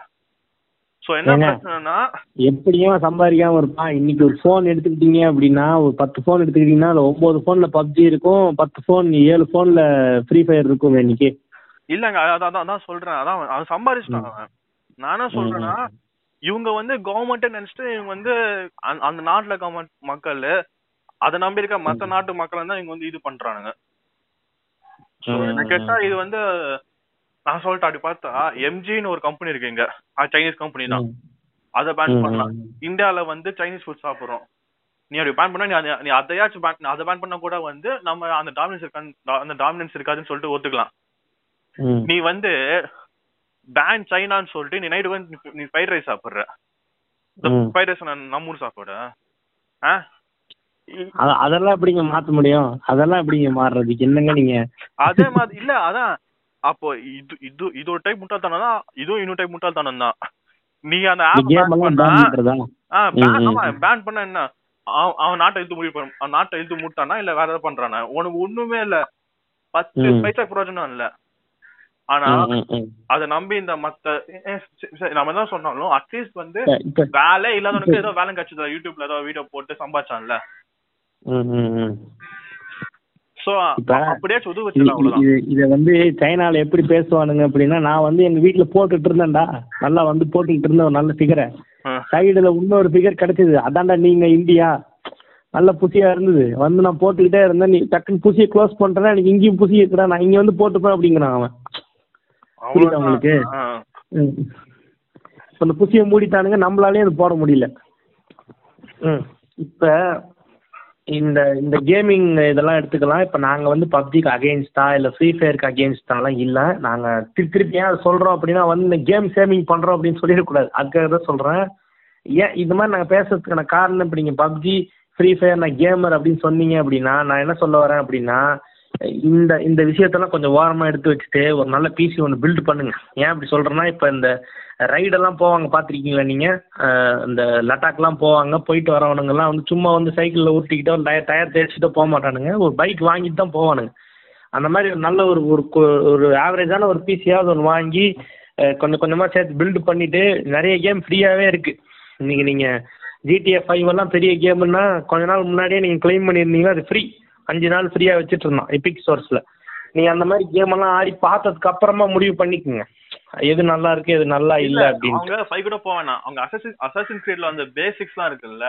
சோ என்ன? பிரச்சனைனா எப்படியும் சம்பாதிக்காம இருப்பான். இன்னைக்கு ஒரு ஃபோன் எடுத்துக்கிட்டீங்க அப்படின்னா ஒரு பத்து ஃபோன் எடுத்துக்கிட்டீங்கன்னா அதுல ஒன்பது ஃபோன்ல பப்ஜி இருக்கும் பத்து ஃபோன் ஏழு ஃபோன்ல ஃப்ரீ ஃபயர் இருக்கும் இன்னைக்கு. இல்லங்க அதான் அதான் சொல்றேன். அதான் அவன் சம்பாரிச்சிட்டான் அவன். நான் சொல்றேன்னா இவங்க வந்து கவர்மெண்ட் நினைச்சிட்டு இவங்க வந்து அந்த- நாட்டுல கவர்மெண்ட் மக்கள் அதை நம்பி இருக்க மத்த நாட்டு மக்கள் தான் இவங்க வந்து இது பண்றானுங்க. கேட்டா இது வந்து நான் சொல்லிட்டு அப்படி பார்த்தா எம்ஜின்னு ஒரு கம்பெனி இருக்கு இங்க. சைனீஸ் கம்பெனி தான். அதை பேன் பண்ணலாம். இந்தியால வந்து சைனீஸ் ஃபுட் சாப்பிடுறோம். நீ அப்படி பேன் பண்ணா நீ அதை- நீ அதையாச்சும் பேன் அதை பேன் பண்ணா கூட வந்து நம்ம அந்த டாமினன்ஸ் இருக்கான்னு அந்த டாமினன்ஸ் இருக்காதுன்னு சொல்லிட்டு ஒத்துக்கலாம். நீ வந்து பேன் சைனான்னு சொல்லிட்டு நீ நைட்டு வந்து நீ- ஃப்ரைட் ரைஸ் சாப்பிடுற. ஃப்ரைட் ரைஸ் நம்ம ஊர் சாப்பாடு? ஆ? அதெல்லாம் எப்படிங்க மாத்த முடியும்? அதெல்லாம் எப்படிங்க மாறுறதுக்கு என்னங்க நீங்க? அதே மாதிரி இல்ல அதான் அப்போ இது இது இது ஒரு டைப் முட்டாள்தனம் தான் இதுவும் இன்னொரு டைப் முட்டாள்தனம் தான் நீ அந்த ஆப் பேன் பண்ணா ஆ. பேன் பண்ணா என்ன? அவன் அவன் நாட்டை இழுத்து முடிவு பண்ண அவன் நாட்டை இழுத்து முட்டானா இல்ல வேற ஏதாவது பண்றானா? உனக்கு ஒண்ணுமே இல்ல. பத்து. பைசா பிரயோஜனம் இல்ல. ஆனா. அதை நம்பி இந்த மத்த நம்ம என்ன சொன்னாலும் அட்லீஸ்ட் வந்து வேலை இல்லாதவனுக்கு ஏதோ வேலை கிடைச்சது யூடியூப்ல ஏதோ வீடியோ போட்டு சம்பாதிச்சான்ல. அப்படியே சுது இது வந்து சைனால எப்படி பேசுவானுங்க அப்படின்னா நான் வந்து எங்க வீட்டுல போட்டுட்டு இருந்தேன்டா. நல்லா வந்து போட்டுக்கிட்டு இருந்தேன் ஒரு நல்ல ஃபிகரை. சைடுல இன்னொரு ஃபிகர் கிடைச்சது. அதான்டா நீங்க இந்தியா. நல்ல புசியா இருந்தது. வந்து நான் போட்டுக்கிட்டே இருந்தேன். நீ டக்குன்னு புசியை க்ளோஸ் பண்றேன்னா எனக்கு இங்கேயும் புசி இருக்குடா. நான் இங்க வந்து போட்டுப்பேன் அப்படிங்கிறான் அவன். புரியுதா. உங்களுக்கு? இப்ப இந்த புசியை மூடிட்டானுங்க. நம்மளாலேயும் அது போட முடியல. ம். இப்போ இந்த இந்த கேமிங் இதெல்லாம் எடுத்துக்கலாம். இப்போ நாங்கள் வந்து பப்ஜிக்கு அகெயின்ஸ்டா இல்லை ஃப்ரீ ஃபயருக்கு அகெயின்ஸ்டாலாம் இல்லை. நாங்கள் திரு திருப்பி ஏன் சொல்கிறோம் அப்படின்னா வந்து இந்த கேம் சேவிங் பண்ணுறோம் அப்படின்னு சொல்லிடக்கூடாது. அதுக்காக தான் சொல்கிறேன் ஏன் இது மாதிரி நாங்கள் பேசுறதுக்கான காரணம் இப்போ நீங்கள் பப்ஜி ஃப்ரீ ஃபயர் நான் கேமர் அப்படின்னு சொன்னீங்க அப்படின்னா நான் என்ன சொல்ல வரேன் அப்படின்னா இந்த இந்த விஷயத்தெல்லாம் கொஞ்சம் ஓரமாக எடுத்து வச்சுட்டு ஒரு நல்ல பிசி ஒன்று பில்ட் பண்ணுங்க. ஏன் அப்படி சொல்கிறேன்னா இப்போ இந்த ரைடெல்லாம் போவாங்க பார்த்துருக்கீங்களா நீங்கள் இந்த லடாக்லாம் போவாங்க போயிட்டு வரவனுங்கெல்லாம் வந்து சும்மா வந்து சைக்கிளில் உருட்டிக்கிட்டோ டயர் டயர் தேய்ச்சிட்டோ போக மாட்டானுங்க. ஒரு பைக் வாங்கிட்டு தான் போவானுங்க. அந்த மாதிரி ஒரு நல்ல ஒரு ஒரு ஒரு ஆவரேஜான ஒரு பிசியாவது ஒன்று வாங்கி கொஞ்சம் கொஞ்சமாக சேர்த்து பில்டு பண்ணிவிட்டு நிறைய கேம் ஃப்ரீயாகவே இருக்குது இன்றைக்கி நீங்கள் ஜிடிஎஃப் ஃபைவ் எல்லாம் பெரிய கேமுன்னா கொஞ்ச நாள் முன்னாடியே நீங்கள் க்ளைம் பண்ணியிருந்தீங்கன்னா அது ஃப்ரீ அஞ்சு நாள் ஃப்ரீயாக வச்சுட்டு இருந்தோம் எபிக் சோர்ஸில் நீங்கள் அந்த மாதிரி கேமெல்லாம் ஆடி பார்த்ததுக்கு அப்புறமா முடிவு பண்ணிக்கோங்க. எது நல்லா இருக்கு எது நல்லா இல்ல அப்படின்னு அவங்க ஃபைவ் கூட வேணாம். அவங்க அசசின் அசசின் கிரீட்ல அந்த பேசிக்ஸ்லாம் இருக்குல்ல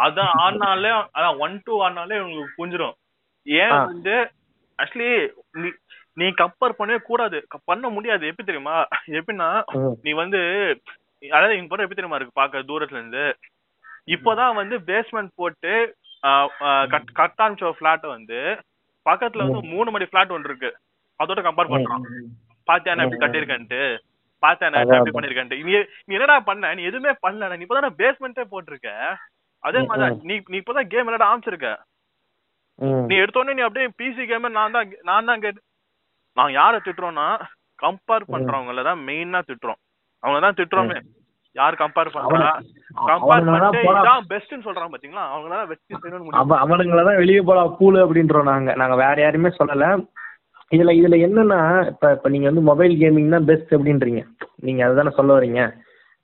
அதான் ஆடினாலே அதான் ஒன் டூ ஆடினாலே உங்களுக்கு புரிஞ்சிடும் ஏன். வந்து ஆக்சுவலி நீ நீ கம்பேர் பண்ணவே கூடாது. பண்ண முடியாது. எப்படி தெரியுமா? எப்படின்னா. நீ வந்து அதாவது இங்க படம் எப்படி தெரியுமா இருக்கு? பாக்க தூரத்துல இருந்து. இப்போதான் வந்து பேஸ்மெண்ட் போட்டு கட்டாமிச்ச பிளாட் வந்து பக்கத்துல வந்து மூணு மணி பிளாட் ஒன்று இருக்கு. அதோட கம்பேர் பண்றான். பாத்தியா நான் எப்படி கட்டியிருக்கேன்ட்டு? பாத்தியா நான் அதான். பண்ணிருக்கேன்ட்டு நீ நீ என்னடா பண்ண? நீ எதுவுமே பண்ணல நீ இப்பதான் பேஸ்மெண்ட்டே போட்டிருக்க. அதே மாதிரி. நீ நீ இப்பதான் கேம் விளையாட ஆரம்பிச்சிருக்க. நீ எடுத்தோடனே நீ அப்படியே பிசி கேமர் நான் தான் நான் தான் கேட்டு நான் யாரை திட்டுறோம்னா கம்பேர் பண்றவங்கள தான் மெயினா திட்டுறோம். அவங்க தான் திட்டுறோமே. யார் கம்பேர் பண்றா? கம்பேர் பண்ணிட்டு இதான் பெஸ்ட்னு சொல்றான் பாத்தீங்களா? அவங்கள தான் வெற்றி செய்யணும்னு அவனுங்கள தான் வெளியே போடா கூலு அப்படின்றோம் நாங்க. நாங்க வேற யாரையுமே சொல்லல. இதுல இதுல என்னன்னா இப்ப இப்ப நீங்க வந்து மொபைல் கேமிங் தான் பெஸ்ட் அப்படின்றீங்க. நீங்க அதுதானே சொல்ல வரீங்க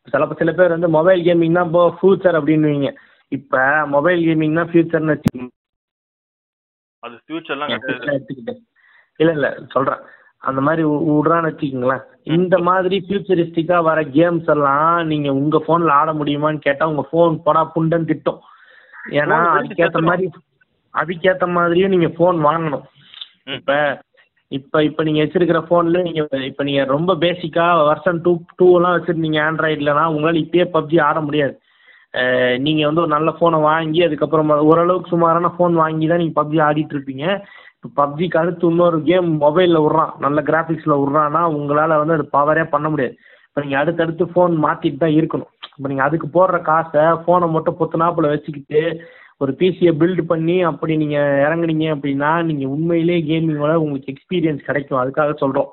சில சில பேர் வந்து மொபைல் கேமிங் தான் இப்போ ஃபியூச்சர் அப்படின்னுவீங்க. இப்ப மொபைல் கேமிங் தான் ஃபியூச்சர்னு வச்சுக்கோங்க. அது ஃபியூச்சர்லாம் எடுத்துக்கிட்டேன். இல்ல இல்ல சொல்றேன். அந்த மாதிரி விடுறான்னு வச்சுக்கோங்களேன். இந்த மாதிரி ஃபியூச்சரிஸ்டிக்கா வர கேம்ஸ் எல்லாம் நீங்க உங்க போன்ல ஆட முடியுமான்னு கேட்டா உங்க போன் போடா புண்டன் திட்டும். ஏன்னா செத்துரும். மாதிரி அதுக்கேத்த மாதிரியும் நீங்க போன் வாங்கணும். இப்ப இப்ப இப்ப நீங்க வச்சிருக்கிற போன்ல நீங்க இப்ப நீங்க ரொம்ப பேசிக்கா வருஷன் டூ டூ எல்லாம் வச்சிருந்தீங்க ஆண்ட்ராய்டுலனா உங்களால இப்பயே பப்ஜி ஆட முடியாது. நீங்கள் நீங்க வந்து ஒரு நல்ல போனை வாங்கி அதுக்கப்புறமா ஓரளவுக்கு சுமாரான போன் வாங்கி தான் நீங்க பப்ஜி ஆடிட்டு இருப்பீங்க. இப்போ பப்ஜிக்கு அடுத்து இன்னொரு கேம் மொபைலில் விட்றான். நல்ல கிராஃபிக்ஸில் விட்றான்னா உங்களால் வந்து அது பவரே பண்ண முடியாது. இப்போ நீங்கள் அடுத்தடுத்து ஃபோன் மாற்றிட்டு தான் இருக்கணும். இப்போ நீங்கள் அதுக்கு போடுற காசை ஃபோனை மட்டும் பொத்துனாப்பில் வச்சுக்கிட்டு ஒரு பிசியை பில்டு பண்ணி அப்படி நீங்கள் இறங்குனீங்க அப்படின்னா நீங்கள் உண்மையிலே கேமிங்கோட உங்களுக்கு எக்ஸ்பீரியன்ஸ் கிடைக்கும். அதுக்காக சொல்கிறோம்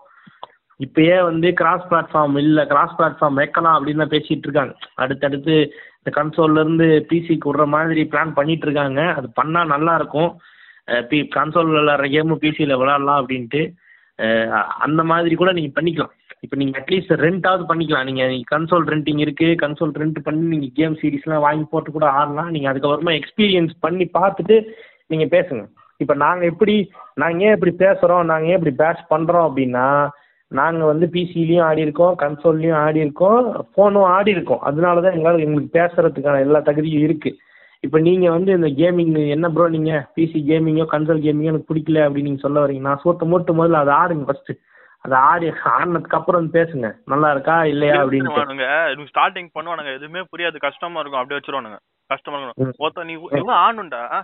இப்பயே வந்து கிராஸ் பிளாட்ஃபார்ம் இல்லை கிராஸ் பிளாட்ஃபார்ம் வைக்கலாம் அப்படின்னு தான் பேசிட்டு இருக்காங்க. அடுத்தடுத்து இந்த கன்சோல்ல இருந்து பிசிக்கு விடுற மாதிரி பிளான் பண்ணிட்டு இருக்காங்க. அது பண்ணா நல்லா இருக்கும். பி கன்சோல் விளாட்ற கேமும் பிசியில் விளாட்லாம் அப்படின்ட்டு அந்த மாதிரி கூட நீங்கள் பண்ணிக்கலாம். இப்போ நீங்கள் அட்லீஸ்ட் ரெண்டாவது பண்ணிக்கலாம். நீங்கள் கன்சோல் ரெண்டிங் இருக்குது கன்சோல் ரெண்ட் பண்ணி நீங்கள் கேம் சீரிஸ்லாம் வாங்கி போட்டு கூட ஆடலாம். நீங்கள் அதுக்கப்புறமா எக்ஸ்பீரியன்ஸ் பண்ணி பார்த்துட்டு நீங்கள் பேசுங்க. இப்போ நாங்கள் எப்படி நாங்கள் ஏன் இப்படி பேசுகிறோம் நாங்கள் ஏன் இப்படி பேஷ் பண்ணுறோம் அப்படின்னா நாங்கள் வந்து பிசிலையும் ஆடி இருக்கோம் கன்சோல்லையும் ஆடி இருக்கோம் ஃபோனும் ஆடி இருக்கோம் அதனால தான் எங்களால் எங்களுக்கு பேசுகிறதுக்கான எல்லா தகுதியும் இருக்குது இப்போ நீங்கள் வந்து இந்த கேமிங் என்ன ப்ரோ நீங்கள் பிசி கேமிங்கோ கன்சோல் கேமிங்கோ எனக்கு பிடிக்கல அப்படின்னு நீங்கள் சொல்ல வரீங்க நான் சோத்த மூட்டு முதல்ல அதை ஆடுங்க ஃபஸ்ட்டு அதை ஆடி ஆடினதுக்கு அப்புறம் பேசுங்க. நல்லா இருக்கா இல்லையா பண்ணுவானுங்க. ஸ்டார்டிங் பண்ணுவானுங்க. எதுவுமே புரியாது. கஷ்டமா இருக்கும். அப்படியே வச்சிருவானுங்க. கஷ்டமா. இருக்கும். ஒருத்தன் நீ இவன் ஆடணும்டா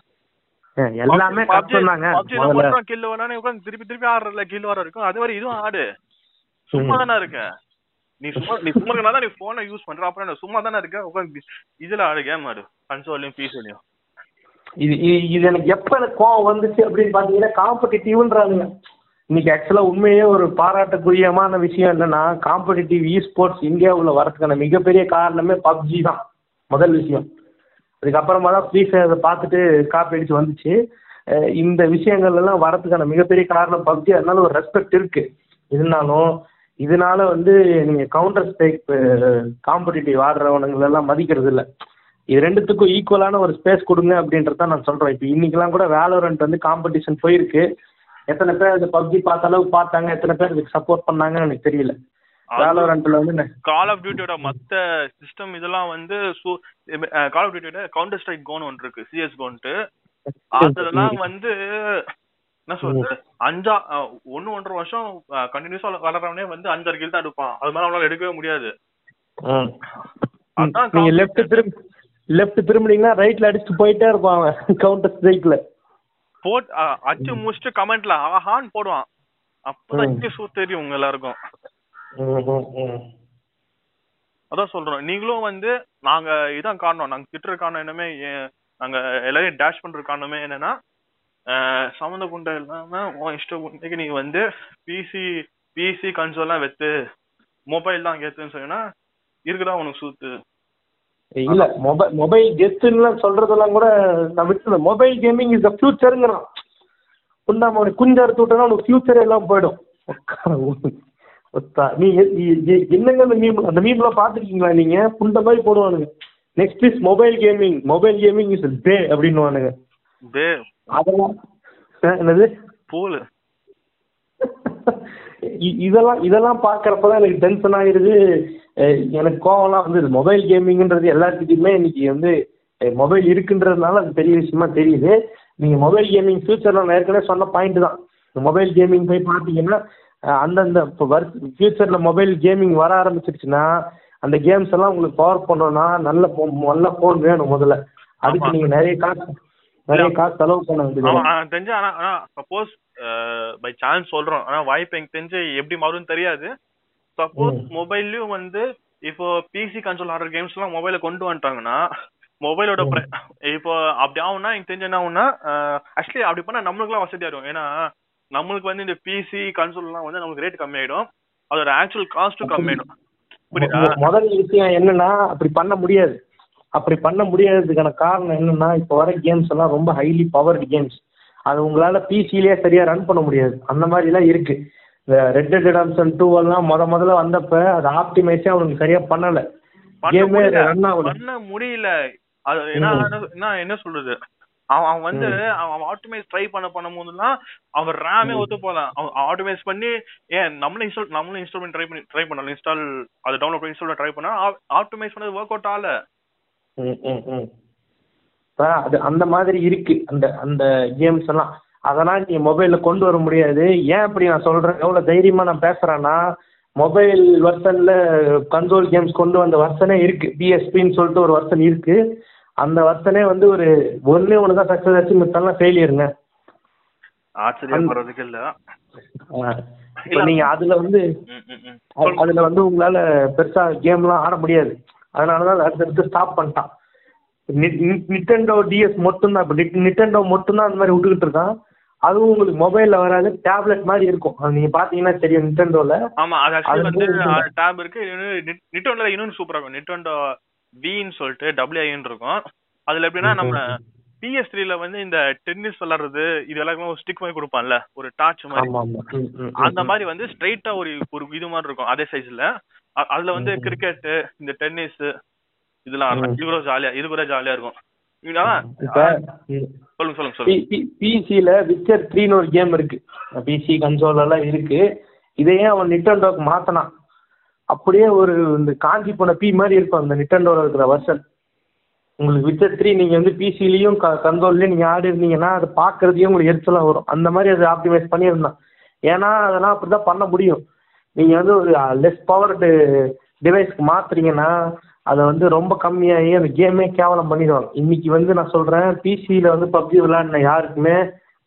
எல்லாமே கஷ்டம் தாங்க மட்டும் கில் வேணானே உட்காந்து திருப்பி திருப்பி ஆடுறல கில் வர இருக்கும். அது மாதிரி இதுவும் ஆடு. சும்மா தானே இருக்க? நீ சும்மா நீ சும்மா இருக்கனால நீ போனை யூஸ் பண்ற. அப்புறம் சும்மா தானே இருக்க? உட்காந்து இதுல ஆடு கேம் ஆடு. கன்சோலையும் பிசிலையும் இது இது- இது எனக்கு எப்போ எனக்கு கோவம் வந்துச்சு அப்படின்னு பார்த்தீங்கன்னா காம்படிட்டிவ்ன்றானுங்க இன்னைக்கு ஆக்சுவலாக உண்மையே ஒரு பாராட்டுக்குரியமான விஷயம் என்னன்னா காம்படிட்டிவ் இ ஸ்போர்ட்ஸ் இந்தியாவில் வரதுக்கான மிகப்பெரிய காரணமே பப்ஜி தான். முதல் விஷயம். அதுக்கப்புறமா தான் ஃப்ரீ ஃபயரை பார்த்துட்டு காப்பி அடிச்சு வந்துச்சு. இந்த விஷயங்கள் எல்லாம் வரதுக்கான மிகப்பெரிய காரணம் பப்ஜி அதனால ஒரு ரெஸ்பெக்ட் இருக்கு. இருந்தாலும் இதனால வந்து நீங்கள் கவுண்டர் ஸ்ட்ரைக் காம்படிட்டிவ் ஆடுறவனுங்களெல்லாம் மதிக்கிறது இல்லை. இது ரெண்டுத்துக்கும் ஈக்குவலான ஒரு ஸ்பேஸ் கொடுங்க அப்படின்றத நான் சொல்றேன். இப்போ இன்னைக்கெல்லாம் கூட வேலோரண்ட் வந்து காம்படிஷன் போயிருக்கு. எத்தனை பேர் இந்த பப்ஜி பார்த்த அளவுக்கு பார்த்தாங்க எத்தனை பேர் இதுக்கு சப்போர்ட் பண்ணாங்கன்னு எனக்கு தெரியல. வேலோரண்ட்ல வந்து கால் ஆஃப் டியூட்டியோட மத்த சிஸ்டம் இதெல்லாம் வந்து கால் ஆஃப் டியூட்டியோட கவுண்டர் ஸ்ட்ரைக் கோன் ஒன்று இருக்கு சிஎஸ் கோன்ட்டு அதெல்லாம் வந்து என்ன சொல்றது? அஞ்சா ஒண்ணு ஒன்றரை வருஷம் கண்டினியூஸா வளர்றவனே வந்து அஞ்சாறு கில் தான் எடுப்பான். அது மாதிரி அவனால எடுக்கவே முடியாது. நீங்க லெஃப்ட் திரும்ப லெஃப்ட் திரும்பினீங்கன்னா ரைட்ல அடிச்சுட்டு போயிட்டே இருப்பான் கவுண்டர் ஸ்ட்ரைக்ல போட் அஹ், அடிச்சு முடிச்சுட்டு கமெண்ட்ல ஆஹான்னு போடுவான். அப்பதான் ம். இங்க சூ தெரியும் உங்க எல்லாருக்கும். அதான் சொல்றோம். நீங்களும் வந்து நாங்க இதான் காரணம். நாங்க திட்டுற காரணம் என்னமே நாங்க எல்லாரையும் டேஷ் பண்ற காரணமே என்னன்னா சம்மந்த குண்டை இல்லாம உன் இஷ்ட குண்டைக்கு நீ வந்து பிசி பிசி கன்சோல்லாம் வெத்து மொபைல் தான் ஏத்துன்னு சொன்னா இருக்குதா உனக்கு சூத்து இல்ல மொபைல் மொபைல் கெத்துன்னு சொல்றதெல்லாம் கூட நான் விட்டுருந்தேன் மொபைல் கேமிங் இஸ் த ஃபியூச்சருங்கிறான் புண்டாம அவனுக்கு குஞ்சு அறுத்து விட்டனா உனக்கு ஃபியூச்சர் எல்லாம் போயிடும். நீ என்னங்க அந்த மீம் அந்த மீம்லாம் பார்த்துருக்கீங்களா நீங்க? புண்ட மாதிரி போடுவானுங்க. Next is mobile gaming mobile gaming is டே அப்படின்னுவானுங்க. டே அதெல்லாம் என்னது? போலு இதெல்லாம் இதெல்லாம் பார்க்கறப்பதான் எனக்கு டென்ஷன் ஆயிருது. அஹ் எனக்கு கோவம்லாம் வந்து மொபைல் கேமிங்ன்றது எல்லாத்துக்குமே இன்னைக்கு வந்து மொபைல் இருக்குன்றதுனால அது பெரிய விஷயமா தெரியுது. நீங்கள் மொபைல் கேமிங் ஃபியூச்சரில் நான் ஏற்கனவே சொன்ன பாயிண்ட் தான். மொபைல் கேமிங் போய் பார்த்தீங்கன்னா அந்தந்த இப்போ வருஷ ஃபியூச்சரில் மொபைல் கேமிங் வர ஆரம்பிச்சிருச்சுன்னா அந்த கேம்ஸ் எல்லாம் உங்களுக்கு பவர் பண்ணணும்னா நல்ல phone- நல்ல ஃபோன் வேணும் முதல்ல. அதுக்கு. நீங்கள் நிறைய காசு நிறைய காசு செலவு பண்ண வேண்டியது தெரிஞ்சு ஆனா ஆனா சப்போஸ் பை சான்ஸ் சொல்றோம். ஆனா வாய்ப்பு எனக்கு தெரிஞ்சு எப்படி மாறும்னு தெரியாது. சப்போஸ் மொபைல்லயும் வந்து இப்போ பிசி கன்சோல் ஆடுற கேம்ஸ் எல்லாம் மொபைல கொண்டு வந்துட்டாங்கன்னா மொபைலோட இப்போ அப்படி ஆகும்னா எனக்கு தெரிஞ்சு என்ன ஆகும்னா ஆக்சுவலி அப்படி பண்ணா நம்மளுக்குலாம் வசதியா இருக்கும். ஏன்னா நம்மளுக்கு வந்து இந்த பிசி கன்சோல் எல்லாம் வந்து நமக்கு ரேட் கம்மியாயிடும். அதோட ஆக்சுவல் காஸ்ட்டும் கம்மியாயிடும். புரியுதா? மொ- முதல் விஷயம் என்னன்னா அப்படி பண்ண முடியாது. அப்படி பண்ண முடியாததுக்கான காரணம் என்னன்னா இப்போ வர கேம்ஸ் எல்லாம் ரொம்ப ஹைலி பவர்டு கேம்ஸ் அது உங்களால பிசிலேயே சரியா ரன் பண்ண முடியாது. அந்த மாதிரிலாம் இருக்கு. இந்த ரெட் டெட் ரிடம்ஷன் டூ எல்லாம் முத முதல்ல வந்தப்ப அது ஆப்டிமைஸே அவனுக்கு சரியா பண்ணல. பண்ண கேமே ரன் ஆகல. பண்ண முடியல. அது என்ன என்ன என்ன சொல்றது? அவன் அவன் வந்து அவன் ஆட்டோமேட் ட்ரை பண்ண பண்ணும் போதெல்லாம் அவன் ரேமே ஒத்து போலாம் அவன் ஆட்டோமேட் பண்ணி ஏன் நம்மளும் இன்ஸ்டால் நம்மளும் இன்ஸ்டால் பண்ணி ட்ரை பண்ணி ட்ரை பண்ணலாம். இன்ஸ்டால் அது டவுன்லோட் பண்ணி இன்ஸ்டால் ட்ரை பண்ணா ஆட்டோமேட் பண்ணது ஒர்க் அவுட் ஆகல. அது அந்த மாதிரி இருக்கு. அந்த அந்த கேம்ஸ் எல்லாம். அதெல்லாம் நீ மொபைலில் கொண்டு வர முடியாது ஏன் அப்படி நான் சொல்றேன் எவ்வளோ தைரியமா நான் பேசுறேன்னா மொபைல் வெர்ஷன்ல கன்சோல் கேம்ஸ் கொண்டு வந்த வெர்ஷனே இருக்கு பிஎஸ்பின்னு சொல்லிட்டு ஒரு வெர்ஷன் இருக்கு அந்த வெர்ஷனே வந்து ஒரு ஒண்ணே ஒன்று தான் சக்ஸஸ் ஆச்சு மித்தெல்லாம் ஃபெயிலியருங்க ஆச்சரியப்படுறதுக்கு இல்ல இப்போ நீங்க அதுல வந்து அதுல வந்து உங்களால பெருசா கேம்லாம் ஆட முடியாது அதனால தான் அடுத்தடுத்து ஸ்டாப் பண்ணிட்டான் நிட்டெண்டோ டிஎஸ் மட்டும்தான் இப்போ நிட்டெண்டோ மட்டும்தான் அந்த மாதிரி விட்டுக்கிட்டு இருக்கான் அதுவும் உங்களுக்கு மொபைல்ல வராது டேப்லெட் மாதிரி இருக்கும். நீங்க பாத்தீங்கன்னா தெரியும் நிட்டெண்டோல ஆமா அது ஆக்சுவலி வந்து டேப் இருக்கு. நிட்டோன்ல இன்னொன்னு சூப்பரா இருக்கும். நிட்டோண்டோ வின்னு சொல்லிட்டு டபிள்யூஐன்னு இருக்கும். அதுல எப்படின்னா நம்ம பிஎஸ் த்ரீல வந்து இந்த டென்னிஸ் விளாடுறது இது எல்லாருக்குமே ஒரு ஸ்டிக் மாதிரி கொடுப்பான்ல ஒரு டார்ச் மாதிரி. அந்த மாதிரி வந்து ஸ்ட்ரைட்டா ஒரு ஒரு இது மாதிரி இருக்கும் அதே சைஸ்ல அதுல வந்து கிரிக்கெட் இந்த டென்னிஸ் இதெல்லாம். இது கூட ஜாலியா இது கூட ஜாலியா இருக்கும். சொல்லுங்க சொல்லுங்க சொல்லுங்க. பிசியில் விச்சர் த்ரீன்னு ஒரு கேம் இருக்கு. பிசி கன்சோல் எல்லாம் இருக்கு. இதையே அவன் நிட்டண்டோக்கு மாத்தினான். அப்படியே ஒரு இந்த காஞ்சி போன பி மாதிரி இருக்கும் அந்த நிட்டண்டோல இருக்கிற வெர்ஷன் உங்களுக்கு விச்சர் த்ரீ நீங்க வந்து பிசிலையும் கன்சோல்லையும் நீங்க ஆடி இருந்தீங்கன்னா அது பார்க்கறதுக்கே உங்களுக்கு எரிச்சலா வரும். அந்த மாதிரி அது ஆப்டிமைஸ் பண்ணியிருந்தான். ஏன்னா அதெல்லாம் அப்படிதான் பண்ண முடியும். நீங்க வந்து ஒரு லெஸ் பவர்டு டிவைஸ்க்கு மாத்துறீங்கன்னா அதை வந்து ரொம்ப கம்மியாகி அந்த கேமே கேவலம் பண்ணிடுவாங்க. இன்னைக்கு வந்து நான் சொல்றேன் பிசியில் வந்து பப்ஜி விளையாடின யாருக்குமே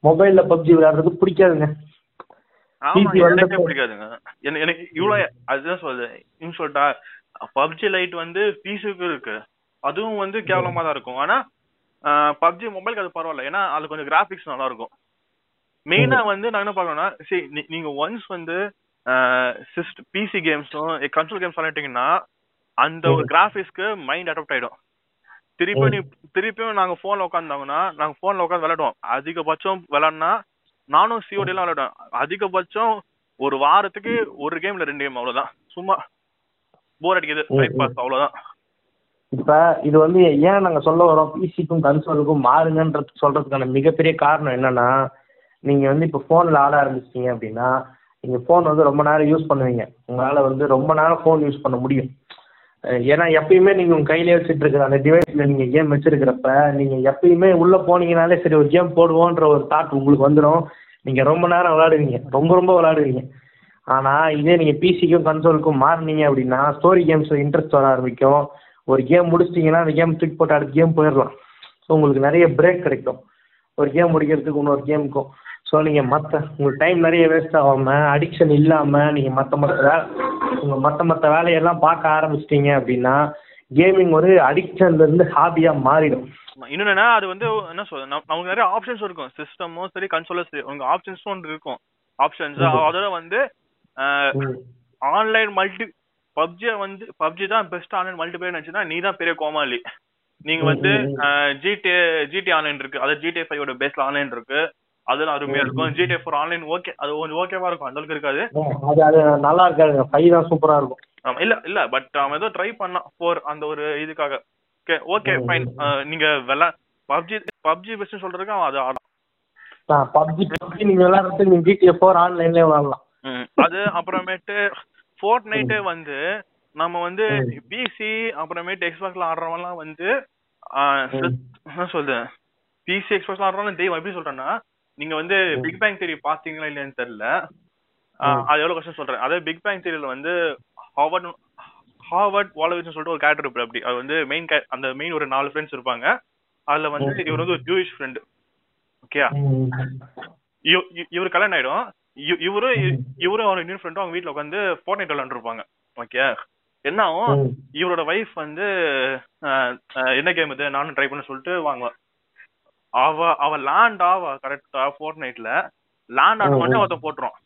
மொபைலில் பப்ஜி விளையாடுறது பிடிக்காதுங்க. PC வந்து எனக்கே பிடிக்காதுங்க. எனக்கு எனக்கு இவ்வளவு அதுதான் சொல்லுது இன்னும் சொல்லிட்டா பப்ஜி லைட் வந்து பிசிக்கு இருக்கு. அதுவும் வந்து கேவலமா தான் இருக்கும். ஆனா பப்ஜி மொபைலுக்கு அது பரவாயில்ல. ஏன்னா அது கொஞ்சம் கிராபிக்ஸ் நல்லா இருக்கும் மெயினா வந்து நான் என்ன பார்க்கணும்னா சரி நீ- நீங்க ஒன்ஸ் வந்து சிஸ்ட் பிசி கேம்ஸும் கன்சோல் கேம்ஸ் விளையாட்டீங்கன்னா அந்த ஒரு கிராபிக்ஸ்க்கு மைண்ட் அடாப்ட் ஆயிடும். திருப்பி நீ திருப்பியும் நாங்க போன்ல உட்காந்தாங்கன்னா நாங்க போன்ல உட்காந்து விளையாடுவோம். அதிகபட்சம் விளையாடினா நானும் சிஓடி எல்லாம் விளையாடுவேன். அதிகபட்சம் ஒரு வாரத்துக்கு ஒரு கேம்ல ரெண்டு கேம் அவ்வளவுதான். சும்மா போர் அடிக்குது பாஸ் அவ்வளவுதான். இப்போ இது வந்து ஏன் நாங்கள் சொல்ல வரோம் பிசிக்கும் கன்சோலுக்கும் மாறுங்கன்றது சொல்கிறதுக்கான மிகப்பெரிய காரணம் என்னென்னா நீங்கள் வந்து இப்போ ஃபோனில் ஆட ஆரம்பிச்சிட்டீங்க அப்படின்னா நீங்கள் ஃபோன் வந்து ரொம்ப நேரம் யூஸ் பண்ணுவீங்க. உங்களால் வந்து ரொம்ப நேரம் ஃபோன் யூஸ் பண்ண முடியும். ஏன்னா எப்பயுமே நீங்கள் உங்கள் கையிலே வச்சுட்டு இருக்கிற அந்த டிவைஸில் நீங்கள் கேம் வச்சிருக்கிறப்ப நீங்கள் எப்பயுமே உள்ளே போனீங்கனாலே சரி ஒரு கேம் போடுவோன்ற ஒரு தாட் உங்களுக்கு வந்துடும் நீங்கள் ரொம்ப நேரம் விளாடுவீங்க ரொம்ப ரொம்ப விளாடுவீங்க ஆனால் இதே நீங்கள் பிசிக்கும் கன்சோலுக்கும் மாறினீங்க அப்படின்னா ஸ்டோரி கேம்ஸில் இன்ட்ரெஸ்ட் வர ஆரம்பிக்கும். ஒரு கேம் முடிச்சிட்டிங்கன்னா அந்த கேம் தூக்கி போட்டு அடுத்த கேம் போயிடலாம். ஸோ உங்களுக்கு நிறைய பிரேக் கிடைக்கும். ஒரு கேம் முடிக்கிறதுக்கு இன்னொரு கேமுக்கும் ஸோ நீங்கள் மற்ற உங்களுக்கு டைம் நிறைய வேஸ்ட் ஆகாமல் அடிக்ஷன் இல்லாமல் நீங்கள் மற்ற மற்ற வேலை உங்கள் மற்ற மற்ற வேலையெல்லாம் பார்க்க ஆரம்பிச்சிட்டீங்க அப்படின்னா கேமிங் ஒரு அடிக்ஷன்லேருந்து ஹாபியாக மாறிடும். இன்னொன்னு என்ன, அது வந்து என்ன நம்- நமக்கு நிறைய ஆப்ஷன்ஸ் இருக்கும். சிஸ்டமும் சரி கன்சோலும் சரி உங்க ஆப்ஷன்ஸ் ஒன்று இருக்கும். ஆப்ஷன்ஸ். அதோட வந்து ஆன்லைன் மல்டி பப்ஜி வந்து பப்ஜி தான் பெஸ்ட் ஆன்லைன் மல்டிபிளேயர் நினைச்சுன்னா நீ தான் பெரிய கோமாளி. நீங்க வந்து ம், ஜிடி ஆன்லைன் இருக்கு. அது ஜிடி ஃபைவோட பேஸ்ல ஆன்லைன் இருக்கு. அதெல்லாம் அருமையா இருக்கும். ம். ஜிடி ஃபோர் ஆன்லைன் ஓகே அது கொஞ்சம் ஓகேவா இருக்கும். அந்த அளவுக்கு இருக்காது. அது அது நல்லா இருக்காதுங்க ஃபைவ் தான் சூப்பராக இருக்கும். ஆமா, இல்ல இல்ல பட் அவன் ஏதோ ட்ரை பண்ணான். ஃபோர் அந்த ஒரு இதுக்காக. ஓகே ஓகே ஃபைன் நீங்க வெளா பப்ஜி பப்ஜி பெஸ்ட் சொல்றதுக்கு அவன் அது ஆடும் பப்ஜி பப்ஜி நீங்கள் விளாட்றதுக்கு நீங்கள் ஜிடிஏ ஃபோர் ஆன்லைன்லேயே விளாட்லாம் ம். அது அப்புறமேட்டு ஃபோர்ட் நைட்டே வந்து நம்ம வந்து. பிசி அப்புறமேட்டு எக்ஸ்பாக்ஸ்ல ஆடுறவன்லாம் வந்து சொல்றது? பிசி எக்ஸ்பாக்ஸ்ல ஆடுறவங்க தெய்வம் எப்படி சொல்றேன்னா நீங்க வந்து. பிக் பேங் தேரி பாத்தீங்களா இல்லையான்னு தெரியல. அது எவ்வளவு கஷ்டம் சொல்றேன் அதே பிக் பேங் தேரியில வந்து ஹார்வர்ட் ஹார்வர்ட் வாலவிட்னு சொல்லிட்டு ஒரு கேரக்டர் இருப்பாரு அப்படி அது வந்து மெயின் அந்த மெயின் ஒரு நாலு ஃப்ரெண்ட்ஸ் இருப்பாங்க அதுல வந்து. இவர் வந்து ஒரு ஜூயிஷ் ஃப்ரெண்டு ஓகே ம். இவ- இவ- இவரு கல்யாணம் ஆயிடும் இவ- இவரும். இவரும் அவர் இன்னொரு ஃப்ரெண்டும் அவங்க வீட்ல உட்காந்து ஃபோர்ட்நைட் விளாண்டுருப்பாங்க ஓகே என்ன ஆகும். இவரோட வைஃப் வந்து என்ன கேம் இது நானும் ட்ரை பண்ண சொல்லிட்டு வாங்குவா அவ அவ லேண்ட் ஆவா கரெக்டா ஃபோர்ட் நைட்ல லேண்ட் ஆன உடனே ம். ஒருத்தன் போட்டுரும்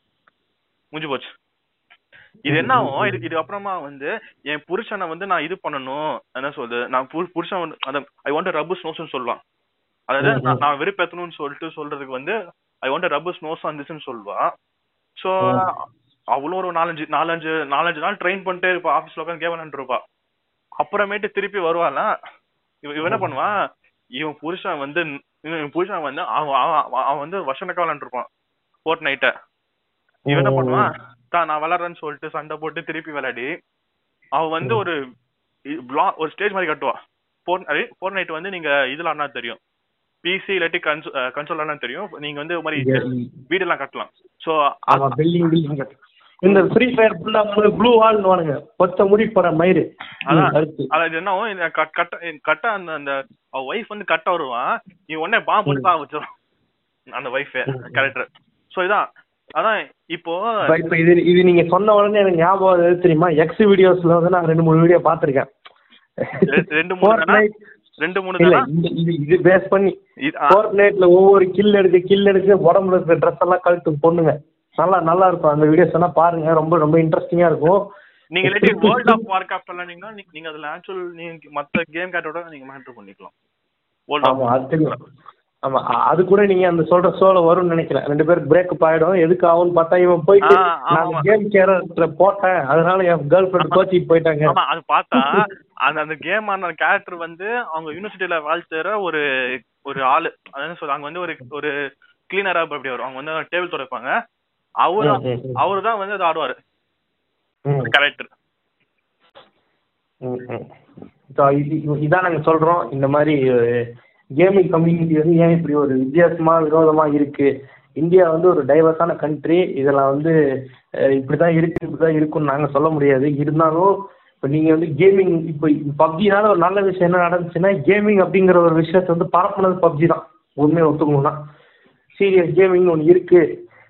முடிஞ்சு போச்சு இது என்ன ஆகும் இது ம். இது அப்புறமா வந்து என் புருஷனை வந்து நான் இது பண்ணணும் என்ன சொல்றது நான் புரு- புருஷன் வந்து அந்த ஐ வாண்ட் ரப்பு ஸ்னோஸ்னு சொல்லலாம் அதாவது நான் வெறுப்பேத்தணும்னு சொல்லிட்டு சொல்றதுக்கு வந்து ஐ வாண்ட் ரப்பு ஸ்னோஸ் வந்துச்சுன்னு சொல்லுவா சோ ம். அவளும் ஒரு நாலஞ்சு நாலஞ்சு நாலஞ்சு நாள் ட்ரெயின் பண்ணிட்டே இருப்பா ஆபீஸ்ல உட்காந்து விளையாண்டு இருப்பா அப்புறமேட்டு திருப்பி வருவாள இவன் என்ன. பண்ணுவான் இவன் புருஷன் வந்து இவன் புருஷன் வந்து அவன் அவன் அவன் வந்து வருஷனக்கா விளையாண்டுருப்பான். ஃபோர்ட் நைட்ட இவன் என்ன பண்ணுவான். தான் நான் விளாட்றேன்னு சொல்லிட்டு சண்டை போட்டு திருப்பி விளையாடி அவன் வந்து. ஒரு பிளாக் ஒரு ஸ்டேஜ் மாதிரி கட்டுவான். ஃபோர் ஃபோர் நைட் வந்து நீங்க இதுல ஆனா தெரியும். பிசி இல்லாட்டி கன்சோ கன்சோல் ஆனா தெரியும். நீங்க வந்து மாதிரி இங்க வீடெல்லாம் கட்டலாம். சோ இந்த ஃப்ரீ ஃபயர் ஃபுல்லா ப்ளூ வால்னு வானுங்க கொத்த முடி போற மயிறு. அது என்ன கட்ட கட்ட அந்த அந்த ஒய்ஃப் வந்து கட்ட வருவான். நீ உடனே பாம்பு போட்டு தான் வச்சிடும் அந்த ஒய்ஃப். கேரக்டர் சோ இதான். அதான் இப்போ இப்ப இது இது நீங்க சொன்ன உடனே எனக்கு ஞாபகம் எது தெரியுமா? எக்ஸ் வீடியோஸ்ல வந்து நான் ரெண்டு மூணு வீடியோ பாத்திருக்கேன் ரெண்டு மூணு? ரெண்டு மூணு இல்ல இது இது பேஸ் பண்ணி. ஃபோர்ட் நைட்ல ஒவ்வொரு கில் எடுத்து கில் எடுத்து உடம்புல இருக்கிற ட்ரெஸ் எல்லாம் கழட்டு பொண்ணுங்க. நல்லா நல்லா இருக்கும். அந்த வீடியோஸ் எல்லாம் பாருங்க. ரொம்ப ரொம்ப இன்ட்ரெஸ்டிங்கா இருக்கும். நீங்க இல்லாட்டி வேர்ல்ட் ஆஃப் வார்கிராஃப்ட் விளையாண்டீங்கன்னா நீங்க- நீங்க அதுல ஆக்சுவல் நீங்க மத்த கேம் கேட்டோட நீங்க மேட்டர் பண்ணிக்கலாம். ஆமா ஆஃப் அது தெரியும் ஆமா அது கூட நீங்க அந்த சொல்ற சோல வரும்னு நினைக்கிறேன். ரெண்டு பேருக்கு பிரேக்கப் ஆயிடும். எதுக்கு ஆகும்னு பார்த்தா இவன் போயிட்டு நான். கேம் கேரக்டர் போட்டேன். அதனால என் கேர்ள் ஃபிரெண்ட் கோச்சிட்டு போயிட்டாங்க. ஆமா அது பார்த்தா அந்த அந்த கேம் அந்த கேரக்டர் வந்து அவங்க யூனிவர்சிட்டியில செய்யற ஒரு ஒரு ஆளு. அதாவது சொல்ல அங்க வந்து ஒரு ஒரு கிளீனரா அப்படி வரும். அவங்க வந்து டேபிள் துடைப்பாங்க. அவரு. அவரு தான் வந்து அதை ஆடுவாரு ம், கேரக்டர் இதான் நாங்க சொல்றோம். இந்த மாதிரி கேமிங் கம்யூனிட்டி வந்து ஏன் இப்படி ஒரு வித்தியாசமா விரோதமா இருக்கு? இந்தியா வந்து ஒரு டைவர்ஸான கண்ட்ரி இதெல்லாம் வந்து இப்படிதான் இருக்கு இப்படிதான் இருக்குன்னு நாங்க சொல்ல முடியாது. இருந்தாலும் இப்போ நீங்க வந்து கேமிங் இப்போ பப்ஜினால ஒரு நல்ல விஷயம் என்ன நடந்துச்சுன்னா கேமிங் அப்படிங்கிற ஒரு விஷயத்தை வந்து பரப்புனது பப்ஜி தான். உண்மையை ஒத்துக்கணும்னா. சீரியஸ் கேமிங் ஒன்று இருக்கு.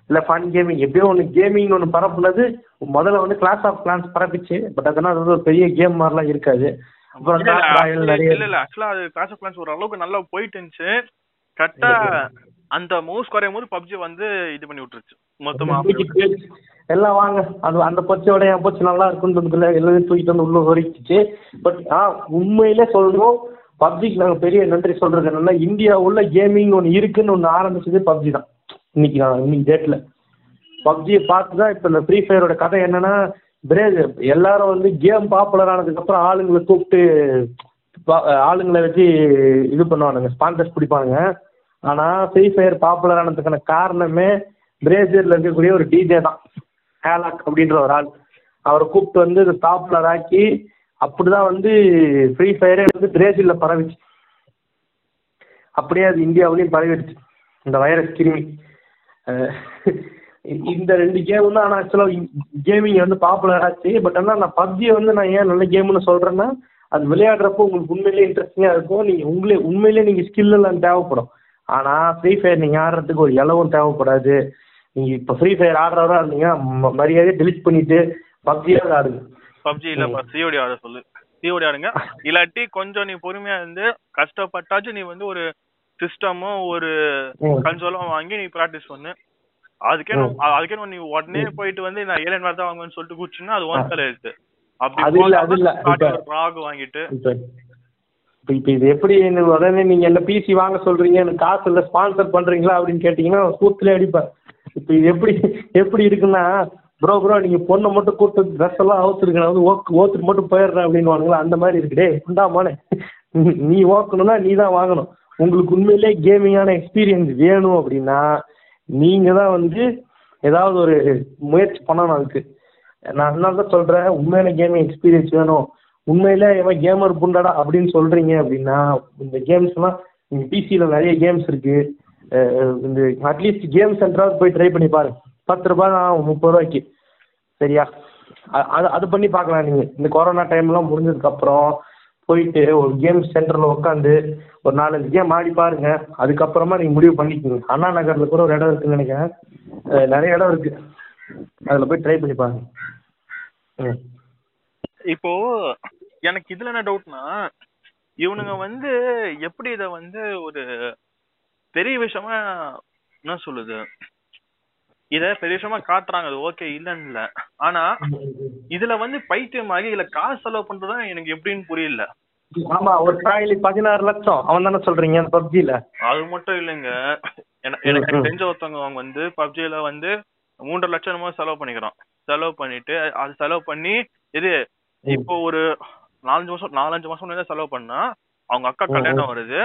இல்லை ஃபன் கேமிங் எப்படியோ ஒன்று கேமிங் ஒன்று பரப்புனது முதல்ல வந்து கிளாஸ் ஆஃப் கிளான்ஸ் பரப்பிச்சு பட் அதனால் அது ஒரு பெரிய கேம் மாதிரிலாம் இருக்காது. அப்புறம் இல்ல இல்ல ஆக்சுவலா அது கிளாஸ் ஆஃப் கிளான்ஸ் ஒரு அளவுக்கு நல்லா போயிட்டு இருந்துச்சு. கரெக்டா அந்த மூவ்ஸ் குறையும் போது பப்ஜி வந்து இது பண்ணி விட்டுருச்சு மொத்தமா. எல்லாம் வாங்க அது அந்த பொச்சோட என் பொச்சு நல்லா இருக்குன்றதுல எல்லாத்தையும் தூக்கிட்டு வந்து உள்ள ஒரிச்சிச்சு பட் ஆ உண்மையிலே சொல்லணும் பப்ஜிக்கு நாங்கள் பெரிய நன்றி சொல்றது என்னன்னா இந்தியா உள்ள கேமிங் ஒன்று இருக்குன்னு ஒன்று ஆரம்பிச்சது பப்ஜி தான். இன்னைக்கு நான் இன்னைக்கு டேட்டில் பப்ஜியை பார்த்து தான் இப்போ இந்த ஃப்ரீ ஃபயரோட கதை என்னன்னா பிரேக் எல்லாரும் வந்து கேம் பாப்புலர் ஆனதுக்கப்புறம் ஆளுங்களை கூப்பிட்டு பா- ஆளுங்களை வச்சு இது பண்ணுவானுங்க ஸ்பான்சர்ஸ் பிடிப்பானுங்க. ஆனால் ஃப்ரீ ஃபயர் பாப்புலர் ஆனதுக்கான காரணமே பிரேசிலில் இருக்கக்கூடிய ஒரு டிஜே தான். ஹேலாக் அப்படின்ற ஒரு ஆள். அவரை கூப்பிட்டு வந்து இதை பாப்புலர் ஆக்கி அப்படி தான் வந்து ஃப்ரீ ஃபயரே வந்து பிரேசிலில் பரவிச்சு. அப்படியே அது இந்தியாவிலையும் பரவிடுச்சு. இந்த வைரஸ் கிருமி. இந்த ரெண்டு கேம் தான் ஆனால் ஆக்சுவலாக கேமிங் வந்து பாப்புலர் ஆச்சு. பட் ஆனால் நான் பப்ஜியை வந்து நான் ஏன் நல்ல கேம்னு சொல்கிறேன்னா அது விளையாடுறப்போ உங்களுக்கு உண்மையிலேயே இன்ட்ரெஸ்டிங்காக இருக்கும். நீங்கள் உங்களே உண்மையிலேயே நீங்கள் ஸ்கில் எல்லாம் தேவைப்படும். ஆனால் ஃப்ரீ ஃபயர் நீங்கள் ஆடுறதுக்கு ஒரு இலவும் தேவைப்படாது. நீங்கள் இப்போ ஃப்ரீ ஃபயர் ஆடுறவராக இருந்தீங்கன்னா ம- மரியாதையை delete பண்ணிட்டு பப்ஜியாவது ஆடுங்க. பப்ஜி இல்ல சிஓடி ஆட சொல்லு. சிஓடி ஆடுங்க. இல்லாட்டி கொஞ்சம் நீ பொறுமையா இருந்து கஷ்டப்பட்டாச்சும் நீ வந்து ஒரு சிஸ்டமோ ஒரு. கன்சோலும் வாங்கி நீ ப்ராக்டிஸ் பண்ணு. அதுக்கே அதுக்கே நீ உடனே போயிட்டு வந்து நான் மாதிரி தான் வாங்குவேன்னு சொல்லிட்டு குடிச்சுன்னா அது ஒன் தலை இருக்கு அப்படி அது இல்ல, அது இல்ல. போகாம இப்ப- ஒரு ராக் வாங்கிட்டு. இப்போ இப்போ இது எப்படி உடனே நீங்கள் என்ன பிசி வாங்க சொல்கிறீங்க எனக்கு காசு இல்லை ஸ்பான்சர் பண்ணுறீங்களா அப்படின்னு கேட்டிங்கன்னா கூத்துலேயே அடிப்பேன் இப்போ இது எப்படி எப்படி இருக்குன்னா ப்ரோ ப்ரோ நீங்கள் பொண்ணை மட்டும் கூட்டு ட்ரெஸ் எல்லாம் அவுத்துருக்கு நான் வந்து ஓக்கு ஓத்துட்டு மட்டும் போயிடுறேன் அப்படின்னு அந்த மாதிரி இருக்கு. டே உண்டாமானே நீ ஓக்கணும்னா நீ தான் வாங்கணும். உங்களுக்கு உண்மையிலே கேமிங்கான எக்ஸ்பீரியன்ஸ் வேணும் அப்படின்னா நீங்கள் தான் வந்து ஏதாவது ஒரு முயற்சி பண்ணணும் அதுக்கு. நான் அதனால தான் சொல்கிறேன் உண்மையான கேமிங் எக்ஸ்பீரியன்ஸ் வேணும். உண்மையில் இவன் கேமர் புண்டாடா அப்படின்னு சொல்கிறீங்க அப்படின்னா இந்த கேம்ஸ்லாம் நீங்கள் பிசியில் நிறைய கேம்ஸ் இருக்குது இந்த அட்லீஸ்ட் கேம் சென்டராவது போய் ட்ரை பண்ணி பாருங்க. பத்து ரூபாய் தான் முப்பது ரூபாய்க்கு. சரியா? அது அது பண்ணி பார்க்கலாம் நீங்கள் இந்த கொரோனா டைம்லாம் முடிஞ்சதுக்கப்புறம் போயிட்டு ஒரு கேம் சென்டரில் உட்காந்து ஒரு நாலஞ்சு கேம் ஆடி பாருங்க. அதுக்கப்புறமா நீங்கள் முடிவு பண்ணிக்கோங்க. அண்ணா நகரில் கூட ஒரு இடம் இருக்குன்னு நினைக்கிறேன். நிறைய இடம் இருக்குது அதில் போய் ட்ரை பண்ணி பாருங்க. ம். இப்போ எனக்கு இதுல என்ன டவுட்னா இவனுங்க வந்து எப்படி இத வந்து ஒரு பெரிய விஷயமா என்ன சொல்லுது? இத பெரிய விஷயமா காட்டுறாங்க. அது ஓகே இல்லன்னு இல்ல ஆனா இதுல வந்து பைத்தியமாகி இதுல காசு செலவு பண்றதுதான் எனக்கு எப்படின்னு புரியல. ஆமா ஒரு ட்ராயலி பதினாறு லட்சம். அவன் தானே சொல்றீங்க அந்த பப்ஜில? அது மட்டும் இல்லைங்க. என- எனக்கு. தெரிஞ்ச ஒருத்தவங்க அவங்க வந்து பப்ஜில வந்து மூன்றரை லட்சம் என்னமோ செலவு பண்ணிக்கிறான். செலவு பண்ணிட்டு அது செலவு பண்ணி இது இப்போ ஒரு நாலஞ்சு வருஷம் நாலஞ்சு மாசம் முன்னாடி செலவு பண்ணா அவங்க அக்கா கல்யாணம். வருது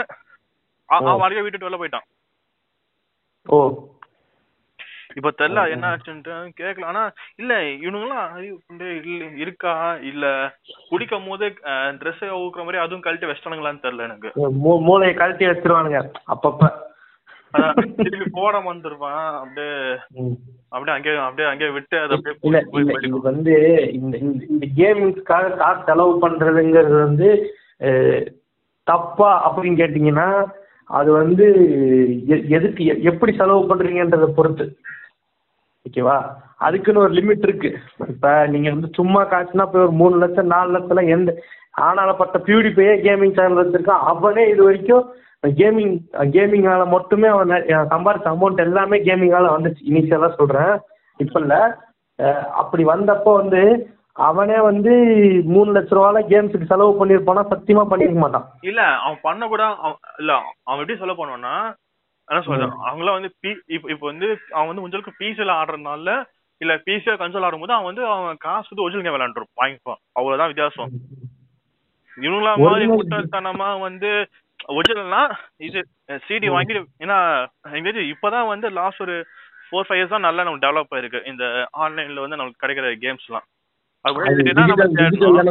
அவன் அடிக்க விட்டுட்டு வெளில போயிட்டான். ஓ. இப்ப தெரியல என்ன. ஆச்சுன்ட்டு கேட்கல ஆனா இல்ல இவனுங்களாம் இருக்கா? இல்ல குடிக்கும் போது ட்ரெஸ் ஊக்குற மாதிரி அதுவும் கழட்டி வச்சிட்டானுங்களான்னு தெரியல எனக்கு. மூளையை கழட்டி வச்சிருவானுங்க. அப்பப்ப. திருப்பி போட வந்துருவான். அப்படியே. அப்படியே அங்கேயே அப்படியே அங்கேயே விட்டு அதை அப்படியே வந்து இந்த இந்த- கேமிங்ஸ்க்காக காசு செலவு பண்றதுங்கிறது வந்து தப்பா அப்படின்னு கேட்டீங்கன்னா அது வந்து எதுக்கு எப்படி செலவு பண்றீங்கன்றத பொறுத்து. ஓகேவா அதுக்குன்னு ஒரு லிமிட் இருக்கு. இப்ப நீங்க வந்து சும்மா காய்ச்சினா போய் ஒரு மூணு லட்சம் நாலு லட்சம் எந்த ஆனாலப்பட்ட ப்யூடிஃபையே கேமிங் சேனல் வச்சிருக்கான் அவனே இது வரைக்கும் கேமிங் கேமிங்கால மட்டுமே அவன் நெ- சம்பாரிச்ச அமௌண்ட் எல்லாமே கேமிங்கால வந்துச்சு. இனிஷியலாக சொல்றேன். இப்ப இல்ல. அப்படி வந்தப்போ வந்து அவனே வந்து மூணு லட்ச ரூபால கேம்ஸுக்கு செலவு பண்ணியிருப்பானா? சத்தியமா பண்ணிருக்க மாட்டான். இல்ல அவன் பண்ண கூட அவன் இல்ல அவன் எப்படி சொல்ல பண்ணுவான்னா என்ன சொல்றது அவங்களாம் வந்து பி இப்ப வந்து அவன் வந்து உங்களுக்கு பிசில ஆடுறதுனால இல்ல பிசில கன்சோல் ஆடும்போது அவன் வந்து அவன் காசு வந்து ஒரிஜினல் கேம் விளையாண்டுருப்பான் வாங்கிப்பான் அவ்வளவுதான் வித்தியாசம். இவங்களா மாதிரி முட்டாள்தனமா வந்து ஒரிஜினல்னா இது சிடி வாங்கி ஏன்னா எங்கேயாவது இப்பதான் வந்து லாஸ்ட் ஒரு ஃபோர் ஃபைவ் இயர்ஸ் தான் நல்லா நமக்கு டெவலப் ஆயிருக்கு. இந்த ஆன்லைன்ல வந்து நமக்கு கிடைக்கிற கேம்ஸ்லாம்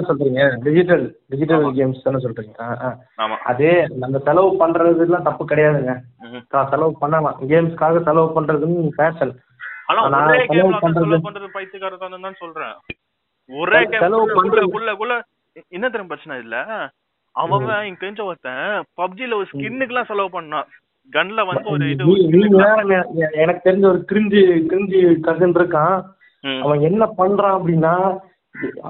சொல்றீங்க? Digital digital. கேம்ஸ் தானே சொல்றீங்க? அதே நம்ம செலவு பண்றதுலாம் தப்பு கிடையாதுங்க. செலவு பண்ணலாம். கேம்ஸ்க்காக செலவு பண்றதுன்னு ஃபேஷன் ஆனா செலவு பண்றது- பண்றது பைத்தியக்காரத்தான் தான் சொல்றேன். ஒரே செலவு கேம் குள்ள பண்றது- குள்ள குள்ள என்ன தெரியும் பிரச்சனை இல்ல அவன் இங்க தெரிஞ்ச ஒருத்தன் பப்ஜில ஒரு ஸ்கின்னுக்குலாம் செலவு பண்ணான். கன்ல வந்து ஒரு இது எனக்கு தெரிஞ்ச ஒரு கிரிஞ்சு கிரிஞ்சு கசன் இருக்கான். அவன் என்ன பண்றான் அப்படின்னா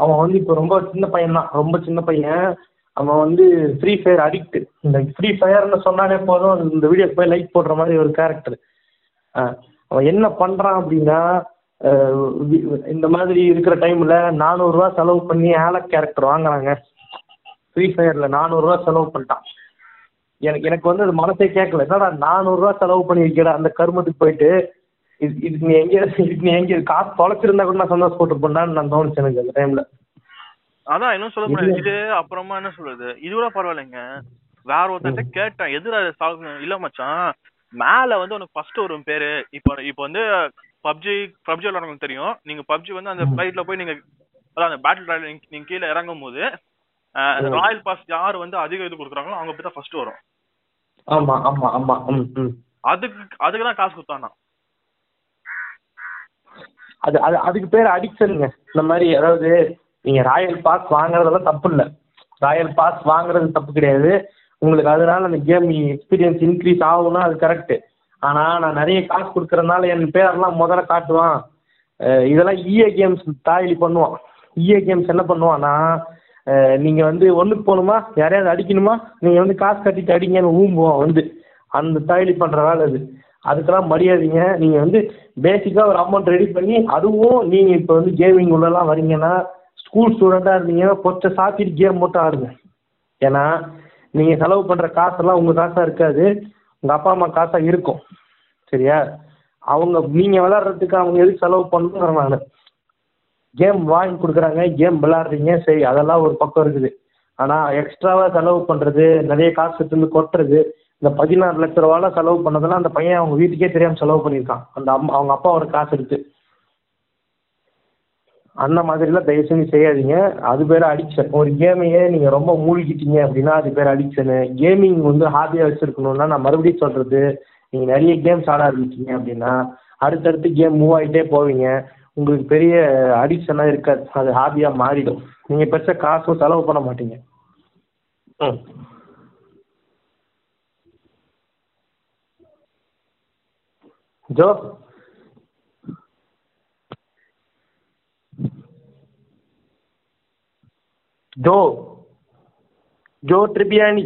அவன் வந்து இப்போ ரொம்ப சின்ன பையன் தான். ரொம்ப சின்ன பையன். அவன் வந்து ஃப்ரீ ஃபயர் அடிக்ட் இந்த ஃப்ரீ ஃபயர்னு சொன்னாலே போதும். இந்த வீடியோக்கு போய் லைக் போடுற மாதிரி ஒரு கேரக்டர் அவன் என்ன பண்ணுறான் அப்படின்னா இந்த மாதிரி இருக்கிற டைமில் நானூறுரூவா செலவு பண்ணி ஆலக் கேரக்டர் வாங்குறாங்க. ஃப்ரீ ஃபயரில் நானூறுரூவா செலவு பண்ணிட்டான். எனக்கு எனக்கு வந்து அது மனசே கேட்கல. என்னடா நானூறுரூவா செலவு பண்ணி வைக்கிற அந்த கருமத்துக்கு போயிட்டு. இது இதுக்கு நீ எங்கே இதுக்கு நீ எங்கே காசு தொலைச்சிருந்தா கூட நான் சந்தோஷப்பட்டுருப்பேன்டான்னு நான் தோணுச்சு எனக்கு அந்த டைம்ல அதான் இன்னும் சொல்ல முடியாது இது அப்புறமா என்ன சொல்றது? இது கூட பரவாயில்லைங்க. வேற ஒருத்தர்ட்ட கேட்டேன். எதுல சால்வ் இல்ல மச்சான் மேல வந்து உனக்கு ஃபர்ஸ்ட் வரும் பேரு. இப்போ இப்போ வந்து பப்ஜி பப்ஜி விளையாடுறவங்களுக்கு தெரியும். நீங்க பப்ஜி வந்து அந்த ஃபிளைட்ல போய் நீங்க அதான் அந்த பேட்டில் ராயல் நீங்க கீழே இறங்கும் போது ராயல் பாஸ் யார் வந்து அதிக இது கொடுக்குறாங்களோ அவங்க போய் தான் ஃபர்ஸ்ட் வரும். ஆமா ஆமா ஆமா. அதுக்கு அதுக்கு தான் காசு கொடுத்தானா அது அது அதுக்கு பேர் அடிக்ஷனுங்க இந்த மாதிரி அதாவது நீங்கள் ராயல் பாஸ் வாங்குறதெல்லாம் தப்பு இல்லை ராயல் பாஸ் வாங்குறது தப்பு கிடையாது. உங்களுக்கு அதனால அந்த கேம் எக்ஸ்பீரியன்ஸ் இன்க்ரீஸ் ஆகும்னா அது கரெக்டு ஆனால் நான் நிறைய காசு கொடுக்குறதுனால என் பேரெல்லாம் முதல்ல காட்டுவான். இதெல்லாம் இஏ கேம்ஸ் தாயலி பண்ணுவான். இஏ கேம்ஸ் என்ன பண்ணுவான்னா நீங்கள் வந்து ஒன்றுக்கு போகணுமா? யாரையாவது அடிக்கணுமா? நீங்கள் வந்து காசு கட்டிட்டு அடிங்கன்னு ஊம்புவான் வந்து. அந்த தாயலி பண்ணுற வேலை அது. அதுக்கெல்லாம் மரியாதைங்க நீங்க வந்து பேசிக்கா ஒரு அமௌண்ட் ரெடி பண்ணி அதுவும் நீங்க இப்போ வந்து கேமிங் உள்ளலாம் வரீங்கன்னா ஸ்கூல் ஸ்டூடெண்டா இருந்தீங்கன்னா கொஞ்சம் சாத்திட்டு கேம் மட்டும் ஆடுங்க. ஏன்னா நீங்க செலவு பண்ற காசெல்லாம் உங்க காசா இருக்காது. உங்க அப்பா அம்மா காசா இருக்கும். சரியா? அவங்க நீங்க விளாட்றதுக்கு அவங்க எதுக்கு செலவு பண்ணணுங்கிறேன் நான். கேம் வாங்கி கொடுக்குறாங்க கேம் விளாட்றீங்க சரி அதெல்லாம் ஒரு பக்கம் இருக்குது. ஆனா எக்ஸ்ட்ராவா செலவு பண்றது நிறைய காசு எடுத்து கொட்டுறது இந்த பதினாறு லட்ச ரூபாலாம் செலவு பண்ணதெல்லாம் அந்த பையன் அவங்க வீட்டுக்கே தெரியாம செலவு பண்ணியிருக்கான். அந்த அம்மா அவங்க அப்பாவோட காசு எடுத்து. அந்த மாதிரிலாம் தயவு செஞ்சு செய்யாதீங்க. அது பேர் அடிக்ஷன். ஒரு கேமையே நீங்கள் ரொம்ப மூழ்கிட்டீங்க அப்படின்னா அது பேர் அடிக்ஷனு. கேமிங் வந்து ஹாபியாக வச்சுருக்கணும்னா நான் மறுபடியும் சொல்கிறது நீங்கள் நிறைய கேம்ஸ் ஆட ஆரம்பிச்சிங்க அப்படின்னா அடுத்தடுத்து கேம் மூவ் ஆகிட்டே போவீங்க. உங்களுக்கு பெரிய அடிக்ஷனாக இருக்காது. அது ஹாபியாக மாறிடும். நீங்கள் பெருசாக காசும் செலவு பண்ண மாட்டீங்க. ம். Joe. Joe. Joe Tribbiani.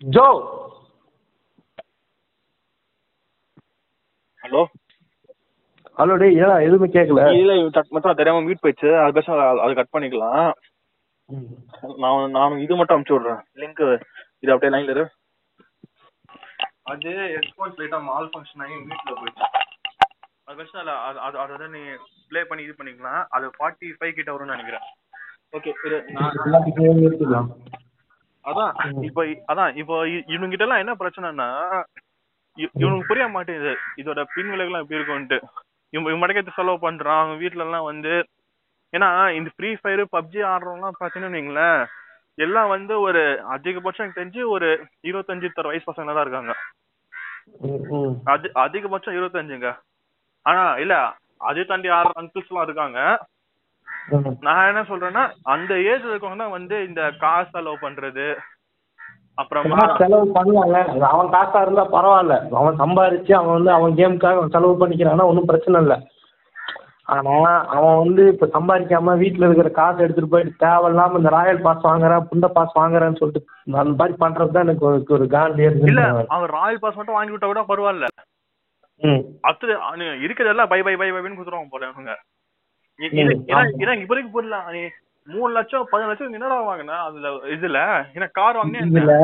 Joe. Hello. Hello டேய் ஏடா எதுவுமே கேட்கல இல்ல டக் மட்டும் தெரியாம மியூட் போயிடுச்சு. அது பேச அது கட் பண்ணிக்கலாம். நான் நான் இது மட்டும் அனுப்பிச்சு விடுறேன். லிங்க் இது அப்படியே லைன்ல இரு. அது ஹெட்ஃபோன்ஸ் லைட்டா மால் ஃபங்க்ஷன் ஆகி மியூட்ல போயிடுச்சு அது பிரச்சனை இல்ல அது அது அதை வந்து நீ ப்ளே பண்ணி இது பண்ணிக்கலாம் அது ஃபார்ட்டி ஃபைவ் கிட்ட வரும்னு நினைக்கிறேன். ஓகே இது நான் அதான் இப்போ அதான் இப்போ இவங்க கிட்ட எல்லாம் என்ன பிரச்சனைனா இவனுக்கு புரிய மாட்டேங்குது. இதோட பின் விளைவுலாம் எப்படி இருக்கும்ட்டு இவன் இவன் மடக்கத்து செலவு பண்றான். அவங்க வீட்ல எல்லாம் வந்து ஏன்னா இந்த ஃப்ரீ ஃபயர் பப்ஜி ஆடுறவங்கலாம் பாத்தீங்கன்னு வைங்களேன். எல்லாம் வந்து ஒரு அதிகபட்சம் எனக்கு தெரிஞ்சு ஒரு இருபத்தஞ்சு தர வயசு பசங்க தான் இருக்காங்க. அது அதிகபட்சம் இருபத்தஞ்சுங்க. ஆனா இல்ல அதை தாண்டி ஆறு அங்கிள்ஸ் எல்லாம் இருக்காங்க. நான் என்ன சொல்றேன்னா அந்த ஏஜ் இருக்கவங்க வந்து இந்த காசு செலவு பண்றது. அப்புறமா செலவு பண்ணுவாங்க அவன் காசா இருந்தா பரவாயில்ல. அவன் சம்பாரிச்சு அவன் வந்து அவன் கேமுக்காக செலவு பண்ணிக்கிறான்னா ஒன்றும் பிரச்சனை இல்லை. ஆனா அவன் வந்து இப்ப சம்பாதிக்காம வீட்டுல இருக்கிற காசு எடுத்துட்டு போயிட்டு தேவையில்லாம இந்த ராயல் பாஸ் வாங்குறேன் புண்ட பாஸ் வாங்குறேன்னு சொல்லிட்டு அந்த மாதிரி பண்றது தான் எனக்கு ஒரு- ஒரு இல்ல இருக்கு. அவன் ராயல் பாஸ் மட்டும் வாங்கி விட்டா கூட பரவாயில்ல. ம். அத்து இருக்கிறதெல்லாம் பை பை பை பைன்னு குடுத்துருவாங்க போல இவனுங்க. இ- ம், இது ஏன்னா ஆமா. ஏன்னா இப்ப வரைக்கும் புரியல. நீ மூணு லட்சம் பதினஞ்சு லட்சம் என்னடா வாங்கின? அதுல இதுல ஏன்னா கார் வாங்கினே இதுல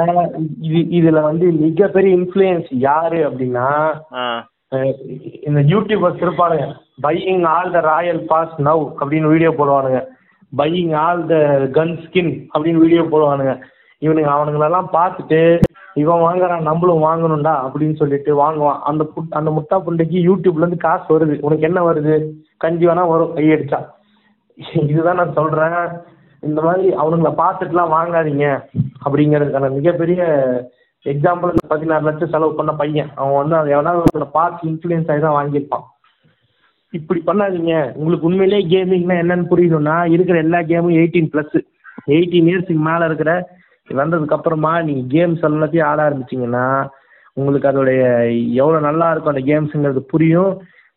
இது இதுல வந்து மிகப்பெரிய இன்ஃப்ளூயன்ஸ் யாரு அப்படின்னா இந்த யூடியூபர்ஸ் இருப்பானுங்க buying all the royal pass now அப்படின்னு video போடுவானுங்க. Buying all the gun skin அப்படின்னு வீடியோ போடுவானுங்க. இவனுங்க அவனுங்களெல்லாம் பார்த்துட்டு இவன் வாங்குறான் நம்மளும் வாங்கணும்டா அப்படின்னு சொல்லிட்டு வாங்குவான். அந்த புட் அந்த முட்டா புண்டைக்கு யூடியூப்லேருந்து காசு வருது. உனக்கு என்ன வருது? கஞ்சி வேணா வரும் கையடிச்சா. இதுதான் நான் சொல்கிறேன் இந்த மாதிரி அவனுங்களை பார்த்துட்டுலாம் வாங்காதீங்க அப்படிங்கிறதுக்கான மிகப்பெரிய எக்ஸாம்பிள் இந்த பதினாறு லட்சம் செலவு பண்ண பையன். அவன் வந்து அதை எவனா ஒருத்தனை பார்த்து இன்ஃப்ளூயன்ஸ் ஆகி தான் வாங்கியிருப்பான். இப்படி பண்ணாதீங்க. உங்களுக்கு உண்மையிலேயே கேமிங்னா என்னன்னு புரியணும்னா இருக்கிற எல்லா கேமும் எயிட்டீன் ப்ளஸ் எயிட்டீன் இயர்ஸுக்கு மேலே இருக்கிற வந்ததுக்கு அப்புறமா நீங்கள் கேம்ஸ் எல்லாத்தையும் ஆட ஆரம்பிச்சிங்கன்னா உங்களுக்கு அதோடைய எவ்வளோ நல்லா இருக்கும் அந்த கேம்ஸுங்கிறது புரியும்.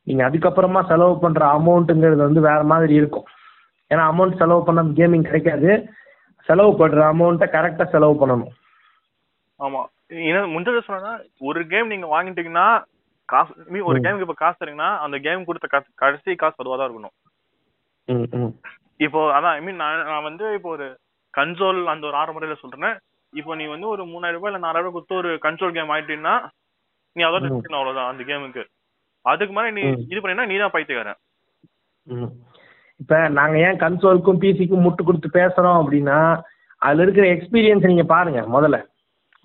நீங்கள் அதுக்கப்புறமா செலவு பண்ணுற அமௌண்ட்டுங்கிறது வந்து வேறு மாதிரி இருக்கும். ஏன்னா அமௌண்ட் செலவு பண்ண கேமிங் கிடைக்காது. செலவு பண்ணுற அமௌண்ட்டை கரெக்டாக செலவு பண்ணணும். ஆமா என்ன முன்னாடி சொன்னா ஒரு கேம் நீங்க வாங்கிட்டீங்கன்னா காசு மீ ஒரு. கேமுக்கு இப்ப காசு தரீங்கன்னா அந்த கேம் கொடுத்த காசு கடைசி காசு அதுவா தான் இருக்கணும் இப்போ அதான் ஐ மீன் நான் நான் வந்து இப்போ ஒரு கன்சோல் அந்த ஒரு ஆறு முறையில சொல்றேன் இப்போ நீ வந்து ஒரு மூணாயிரம் ரூபாய் இல்ல நாலாயிரம் ரூபாய் கொடுத்து ஒரு கன்சோல் கேம் ஆயிட்டீங்கன்னா நீ. எடுத்துக்கணும் அவ்வளவுதான் அந்த கேமுக்கு அதுக்கு மேல நீ. இது பண்ணினா நீ தான் பைத்தியக்காரன். இப்ப நாங்க ஏன் கன்சோலுக்கும் பிசிக்கும் முட்டு கொடுத்து பேசுறோம் அப்படின்னா அதுல இருக்கிற எக்ஸ்பீரியன்ஸ் நீங்க பாருங்க முதல்ல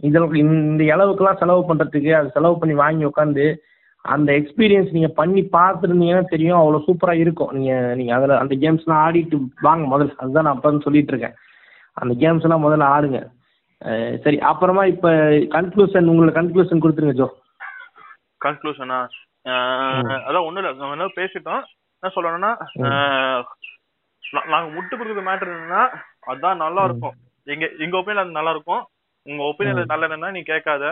இதில் இந்த அளவுக்குலாம் செலவு பண்றதுக்கு அது செலவு பண்ணி வாங்கி உட்காந்து அந்த எக்ஸ்பீரியன்ஸ் நீங்க பண்ணி பார்த்துருந்தீங்கன்னா தெரியும் அவ்வளோ சூப்பரா இருக்கும். நீங்க நீங்க அதுல அந்த கேம்ஸ்லாம் ஆடிட்டு வாங்க முதல்ல. அதுதான் நான் அப்போ சொல்லிட்டு இருக்கேன். அந்த கேம்ஸ்லாம் முதல்ல ஆடுங்க. சரி அப்புறமா இப்ப கன்க்ளூஷன் உங்களுக்கு கன்க்ளூஷன் கொடுத்துருங்க ஜோ. கன்க்ளூஷனா அதான் ஒண்ணும் இல்ல நம்ம என்ன பேசிட்டோம். என்ன சொல்லணும்னா அஹ், நா- நாங்க முட்டு கொடுக்குறது மேட்டர் என்னன்னா அதான் நல்லா இருக்கும். எங்க எங்க ஒப்பீனியன் அது நல்லா இருக்கும். உங்க ஒப்பீனியன் நல்லா இல்லைன்னா நீ கேட்காத.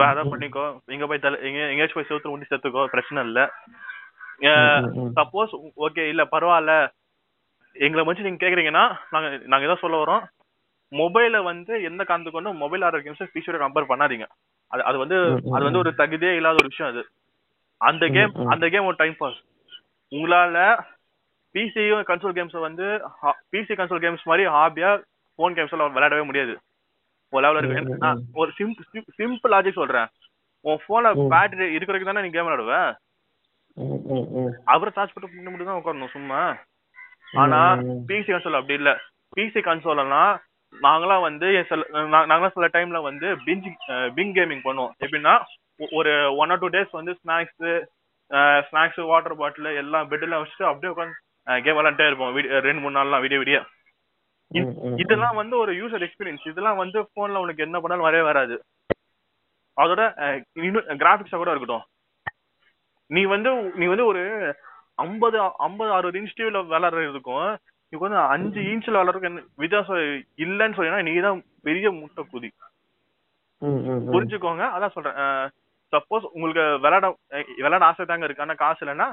வேற பண்ணிக்கோ. எங்க போய் எங்க எங்கேயாச்சும் போய் செவுத்துல முடி செத்துக்கோ பிரச்சனை இல்ல. சப்போஸ் ஓகே இல்ல பரவாயில்ல. எங்களை வச்சு நீங்க கேக்குறீங்கன்னா நாங்க நாங்க எதாவது சொல்ல வரோம். மொபைல வந்து எந்த காரணத்துக்கு கொண்டு மொபைல் ஆடுற கேம்ஸ் பிசியோட கம்பேர் பண்ணாதீங்க. அது அது வந்து அது வந்து ஒரு தகுதியே இல்லாத ஒரு விஷயம் அது. அந்த கேம். அந்த கேம் ஒரு டைம் பாஸ் உங்களால பிசியும் கன்சோல் கேம்ஸ் வந்து பிசி கன்சோல் கேம்ஸ் மாதிரி ஹாபியா போன் கேம்ஸ் எல்லாம் விளையாடவே முடியாது. ஒரு லெவல் இருக்கு ஒரு சிம்பிள் சிம்பிள் லாஜிக் சொல்றேன். உன் போன்ல. பேட்டரி இருக்கிற வரைக்கும் தானே நீ கேம் ம். அப்புறம் சார்ஜ் போட்டு பண்ணி மட்டும் தான் உட்காரணும் சும்மா. ஆனா. பிசி கன்சோல் அப்படி இல்ல. பிசி கன்சோல்லாம் நாங்களாம் வந்து சில நாங்களாம் சில டைம்ல வந்து பிஞ்ச் பிங் கேமிங் பண்ணுவோம். எப்படின்னா ஒரு ஒன் ஆர் டூ டேஸ் வந்து ஸ்நாக்ஸ் ஸ்நாக்ஸ் வாட்டர் பாட்டில் எல்லாம் பெட்ல வச்சுட்டு அப்படியே உட்காந்து கேம் விளாண்டே இருப்போம். ரெண்டு மூணு நாள்லாம் விடிய விடிய. இதெல்லாம் வந்து ஒரு யூசர் எக்ஸ்பீரியன்ஸ் இதெல்லாம் வந்து போன்ல உனக்கு என்ன பண்ணாலும் வரவே வராது. அதோட கிராபிக்ஸா கூட இருக்கட்டும். நீ வந்து நீ வந்து ஒரு ஐம்பது ஐம்பது அறுபது இன்ச் டிவில விளாடுறதுக்கும் நீ வந்து அஞ்சு இன்ச்ல விளாடுறதுக்கு என்ன வித்தியாசம் இல்லைன்னு சொன்னா நீ தான் பெரிய முட்டை குதி. புரிஞ்சுக்கோங்க. அதான் சொல்றேன். சப்போஸ் உங்களுக்கு விளையாட விளையாட ஆசை தாங்க இருக்கு. ஆனா காசு இல்லைன்னா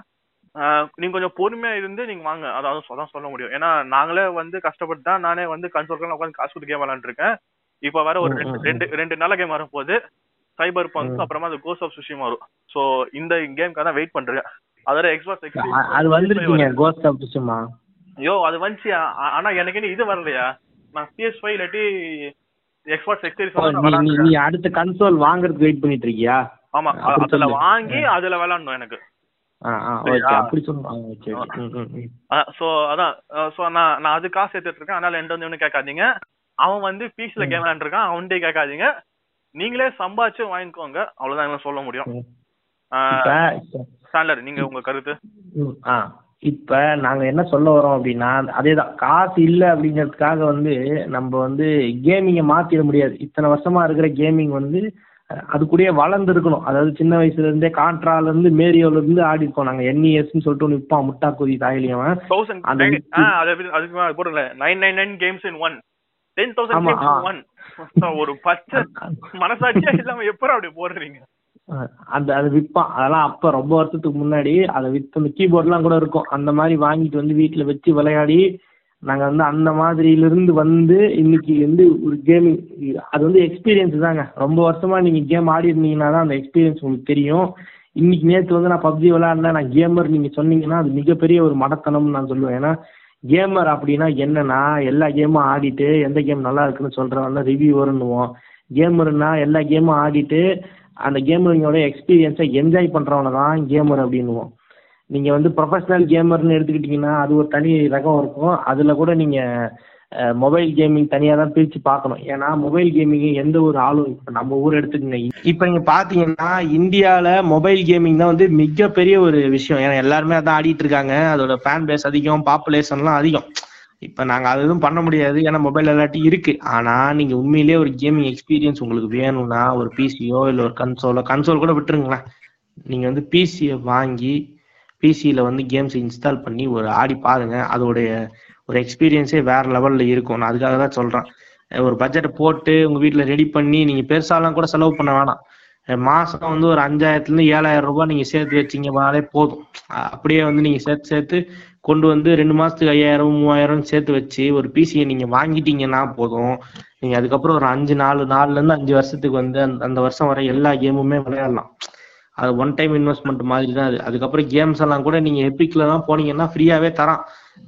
நீங்க கொஞ்சம் பொறுமையா இருந்து நீங்க வாங்க. அதாவது அதான் சொல்ல முடியும். ஏன்னா நாங்களே வந்து கஷ்டப்பட்டு தான் நானே வந்து கன்சோல்கள் உட்காந்து காசு கொடுத்து கேம் விளாண்டுருக்கேன் இப்ப வேற ஒரு ரெண்டு ரெண்டு ரெண்டு நல்ல கேம் வரப்போகுது. சைபர் பங்க் அப்புறமா அது கோஸ் ஆஃப் சுஷிமா வரும். சோ இந்த கேம்க்காக தான் வெயிட் பண்றேன். அதோட எக்ஸ்பாக்ஸ் அ- அது வந்துருச்சுங்க கோஸ்ட் ஆஃப் சுஷிமா ஐயோ அது வந்துச்சு ஆனா எனக்கு இது வரலையா? நான் பிஎஸ் ஃபைவ் இல்லாட்டி எக்ஸ்பாக்ஸ் எக்ஸ்பீரியன்ஸ் நீ அடுத்த கன்சோல் வாங்குறதுக்கு வெயிட் பண்ணிட்டு இருக்கியா? ஆமா அதுல. வாங்கி அதுல விளையாடணும் எனக்கு. சோ அதான் சோ நான் நான் அது காசு எடுத்துட்டு இருக்கேன். அதனால எந்த வந்து கேட்காதீங்க. அவன் வந்து பீஸ்ல கேம் விளையாண்டுருக்கான். அவன்கிட்ட கேட்காதீங்க. நீங்களே சம்பாதிச்சு வாங்கிக்கோங்க. அவ்வளவுதான் சொல்ல முடியும். சாண்டர் நீங்க உங்க கருத்து? இப்ப நாங்க என்ன சொல்ல வரோம் அப்படின்னா அதேதான். காசு இல்ல அப்படிங்கிறதுக்காக வந்து நம்ம வந்து கேமிங்கை மாத்திட முடியாது. இத்தனை வருஷமா இருக்கிற கேமிங் வந்து அது கூடயே வளர்ந்து இருக்கணும் அதாவது சின்ன வயசுல இருந்தே கான்ட்ரால இருந்து மேரியோல இருந்து ஆடி இருக்கோம் நாங்க என்இஎஸ்ன்னு சொல்லிட்டு ஒன்று விற்பான் முட்டா குதி தாயிலியவன் தௌசண்ட் அந்த அது அதுக்கு nine nine nine games in one ten thousand games. One ஒரு பச்சை மனசாட்சியே இல்லாம எப்பறம் அப்படி போடுறீங்க? அந்த அது விற்பான் அதெல்லாம் அப்போ ரொம்ப வருஷத்துக்கு முன்னாடி அதை விற்று அந்த கீபோர்ட்லாம் கூட இருக்கும். அந்த மாதிரி வாங்கிட்டு வந்து வீட்டில் வச்சு விளையாடி நாங்கள் வந்து அந்த மாதிரியிலிருந்து வந்து இன்னைக்கு வந்து ஒரு கேமிங் அது வந்து எக்ஸ்பீரியன்ஸ் தாங்க. ரொம்ப வருஷமா நீங்கள் கேம் ஆடி இருந்தீங்கன்னா தான் அந்த எக்ஸ்பீரியன்ஸ் உங்களுக்கு தெரியும். இன்னைக்கு நேற்று வந்து நான் பப்ஜி விளாண்டேன் நான் கேமர் நீங்கள் சொன்னீங்கன்னா அது மிகப்பெரிய ஒரு மடத்தனம்னு நான் சொல்லுவேன். ஏன்னா கேமர் அப்படின்னா என்னன்னா எல்லா கேமும் ஆடிட்டு எந்த கேம் நல்லா இருக்குன்னு ரிவ்யூ வருன்னுவோம். கேமர்னா எல்லா கேமும் ஆடிட்டு அந்த கேமரிங்கோட எக்ஸ்பீரியன்ஸை என்ஜாய் பண்ணுறவனை தான் கேமர் அப்படின்னுவோம். நீங்கள் வந்து ப்ரொஃபஷனல் கேமர்னு எடுத்துக்கிட்டிங்கன்னா அது ஒரு தனி ரகம் இருக்கும். அதில் கூட நீங்கள் மொபைல் கேமிங் தனியாக தான் பிரித்து பார்க்கணும். ஏன்னா மொபைல் கேமிங் எந்த ஒரு ஆளும் இப்போ நம்ம ஊர் எடுத்துக்கங்க. இப்போ நீங்கள் பார்த்தீங்கன்னா இந்தியாவில் மொபைல் கேமிங் தான் வந்து மிகப்பெரிய ஒரு விஷயம். ஏன்னா எல்லாருமே அதான் ஆடிட்டு இருக்காங்க. அதோட ஃபேன் பேஸ் அதிகம் பாப்புலேஷன்லாம் அதிகம். இப்போ நாங்கள் அது எதுவும் பண்ண முடியாது. ஏன்னா மொபைல் எல்லாட்டி இருக்கு. ஆனால் நீங்கள் உண்மையிலேயே ஒரு கேமிங் எக்ஸ்பீரியன்ஸ் உங்களுக்கு வேணும்னா ஒரு பிசியோ இல்லை ஒரு கன்சோலோ கன்சோல் கூட விட்டுருங்களேன். நீங்கள் வந்து பிசியை வாங்கி பிசியில் வந்து கேம்ஸ் இன்ஸ்டால் பண்ணி ஒரு ஆடி பாருங்க. அதோடைய ஒரு எக்ஸ்பீரியன்ஸே வேற லெவலில் இருக்கும். நான் அதுக்காக தான் சொல்கிறேன் ஒரு பட்ஜெட்டை போட்டு உங்கள் வீட்டில் ரெடி பண்ணி நீங்கள் பெருசாலாம் கூட செலவு பண்ண வேணாம். மாதம் வந்து ஒரு அஞ்சாயிரத்துலேருந்து ஏழாயிரம் ரூபாய் நீங்கள் சேர்த்து வச்சீங்கனாலே போதும். அப்படியே வந்து நீங்கள் சேர்த்து சேர்த்து கொண்டு வந்து ரெண்டு மாதத்துக்கு ஐயாயிரம் மூவாயிரம் சேர்த்து வச்சு ஒரு பிசியை நீங்கள் வாங்கிட்டீங்கன்னா போதும். நீங்கள் அதுக்கப்புறம் ஒரு அஞ்சு நாலு நாலுலேருந்து அஞ்சு வருஷத்துக்கு வந்து அந்த அந்த வருஷம் வரை எல்லா கேமுமே விளையாடலாம். அது ஒன் டைம் இன்வெஸ்ட்மெண்ட் மாதிரி தான் அது. அதுக்கப்புறம் கேம்ஸ் எல்லாம் கூட நீங்க எபிக்ல தான் போனீங்கன்னா ஃப்ரீயாவே தரான்.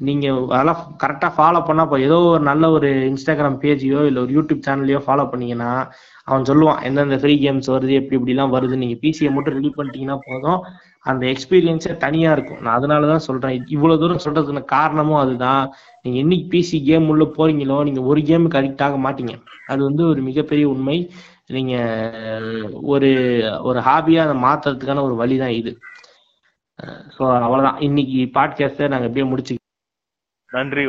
நீங்க அதெல்லாம் கரெக்டா ஃபாலோ பண்ணா இப்போ ஏதோ ஒரு நல்ல ஒரு இன்ஸ்டாகிராம் பேஜையோ இல்ல ஒரு யூடியூப் சேனலையோ ஃபாலோ பண்ணீங்கன்னா அவன் சொல்லுவான் எந்தெந்த ஃப்ரீ கேம்ஸ் வருது எப்படி இப்படிலாம் வருது? நீங்க பிசியை மட்டும் ரெடி பண்ணிட்டீங்கன்னா போதும். அந்த எக்ஸ்பீரியன்ஸே தனியா இருக்கும். நான் அதனால தான் சொல்றேன். இவ்வளவு தூரம் சொல்றதுக்கு காரணமும் அதுதான். நீங்க என்னைக்கு பிசி கேம் உள்ள போறீங்களோ நீங்க ஒரு கேமுக்கு அடிக்ட் ஆக மாட்டீங்க. அது வந்து ஒரு மிகப்பெரிய உண்மை. நீங்க ஒரு ஒரு ஹாபியா அதை மாத்துறதுக்கான ஒரு வழி தான் இது ஸோ அவ்வளவுதான். இன்னைக்கு பாட்காஸ்ட்டை நாங்க எப்படியே முடிச்சு நன்றி